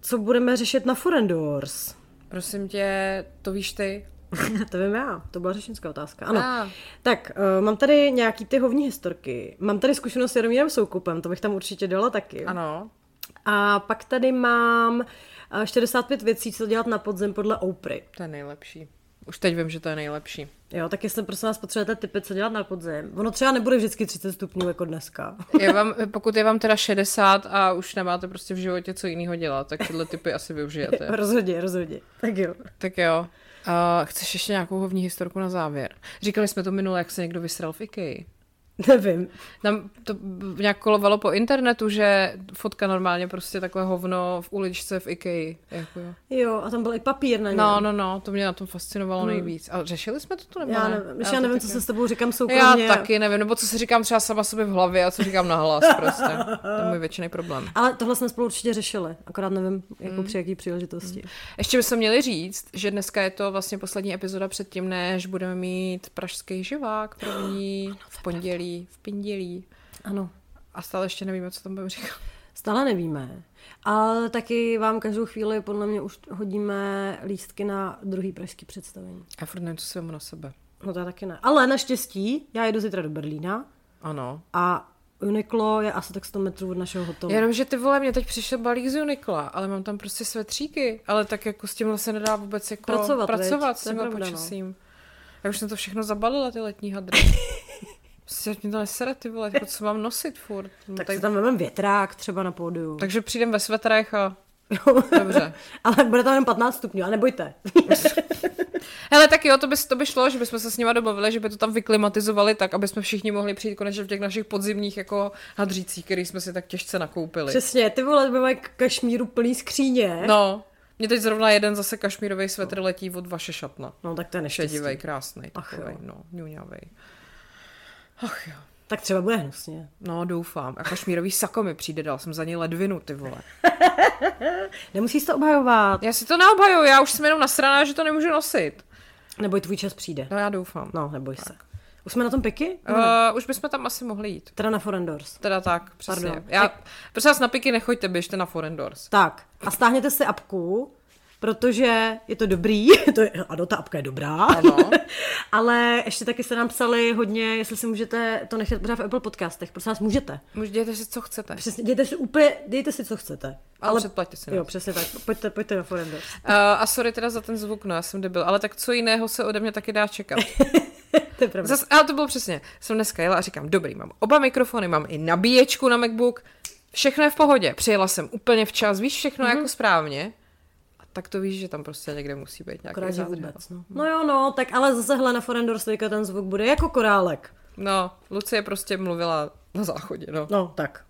co budeme řešit na Forendors? Prosím tě, to víš ty? to vím já, to byla řečnická otázka. Ano. Ah. Tak, uh, mám tady nějaký ty hovní historky. Mám tady zkušenost s Jaromírem Soukupem, to bych tam určitě dala taky. Ano. A pak tady mám uh, 65 věcí, co dělat na podzim podle Oprah. To je nejlepší. Už teď vím, že to je nejlepší. Jo, tak jestli prosím vás potřebujete typy, co dělat na podzim. Ono třeba nebude vždycky 30 stupňů jako dneska. Je vám, pokud je vám teda 60 a už nemáte prostě v životě co jiného dělat, tak tyhle typy asi využijete. rozhodně, rozhodně. Tak jo. Tak jo. Uh, chceš ještě nějakou hovní historku na závěr? Říkali jsme to minule, jak se někdo vysral v IKEA. Nevím. Tam to nějak kolovalo po internetu, že fotka normálně prostě takové hovno v uličce v Ikea. Jako. Jo, a tam byl i papír na něm. No, no, no, to mě na tom fascinovalo hmm. nejvíc. A řešili jsme to tu nebo Já ne? nevím, já, já nevím, co se s tebou říkám soukromně. Já taky nevím, nebo co si říkám třeba sama sobě v hlavě a co říkám na hlas prostě. To je můj většiný problém. Ale tohle jsme spolu určitě řešili, akorát nevím, jako hmm. při jaký příležitosti. Hmm. Ještě bychom měli říct, že dneska je to vlastně poslední epizoda předtím, než budeme mít pražský živák první v pondělí, v pindělí. Ano. A stále ještě nevíme, co tam budeme říkat. Stále nevíme. Ale taky vám každou chvíli podle mě už hodíme lístky na druhý pražský představení. Já furt nevím, co si na sebe. No to taky ne. Ale naštěstí, já jedu zítra do Berlína. Ano. A Uniqlo je asi tak 100 metrů od našeho hotelu. Jenom, že ty vole, mě teď přišel balík z Uniqla, ale mám tam prostě svetříky, ale tak jako s tím se nedá vůbec jako pracovat, pracovat s tím počasím. No. Já už jsem to všechno zabalila, ty letní hadry. Prostě mě to nesere, ty vole, jako co mám nosit furt. No, tak, tak si tam vezmeme větrák třeba na pódiu. Takže přijdem ve svetrech a... Dobře. Ale bude tam jen 15 stupňů, a nebojte. Hele, tak jo, to by, to by šlo, že bychom se s nimi domluvili, že by to tam vyklimatizovali tak, aby jsme všichni mohli přijít konečně v těch našich podzimních jako hadřících, který jsme si tak těžce nakoupili. Přesně, ty vole, by mají kašmíru plný skříně. No, mě teď zrovna jeden zase kašmírový svetr letí od vaše šatna. No, tak to je neštěstí. Šedivej, krásný, takovej, no, ňuňavej. Ach jo. Tak třeba bude hnusně. No, doufám. A kašmírový sako mi přijde, dal jsem za ně ledvinu, ty vole. Nemusíš to obhajovat. Já si to neobhajuju, já už jsem jenom nasraná, že to nemůžu nosit. Neboj, tvůj čas přijde. No já doufám. No, neboj tak. se. Už jsme na tom piky? Uh, už bychom tam asi mohli jít. Teda na Forendors. Teda tak, přesně. Pardon. Já, prosím vás, na piky nechoďte, běžte na Forendors. Tak, a stáhněte si apku, protože je to dobrý, to je, ano, ta apka je dobrá, ano. ale ještě taky se nám psali hodně, jestli si můžete to nechat pořád v Apple podcastech, prosím vás, můžete. Můžete dějte si, co chcete. Přesně, dějte si úplně, dejte si, co chcete. Ale, ale předplaťte si. Jo, přesně tak, pojďte, pojďte na Forenders. Uh, a sorry teda za ten zvuk, no já jsem debil, ale tak co jiného se ode mě taky dá čekat. to je pravda. Zas, ale to bylo přesně, jsem dneska jela a říkám, dobrý, mám oba mikrofony, mám i nabíječku na MacBook, všechno je v pohodě, přijela jsem úplně včas, víš, všechno mm-hmm. jako správně tak to víš, že tam prostě někde musí být nějaký Akorát, vůbec, no. no jo, no, tak ale zase Helena Forendor ten zvuk bude jako korálek. No, Lucie prostě mluvila na záchodě, no. No, tak.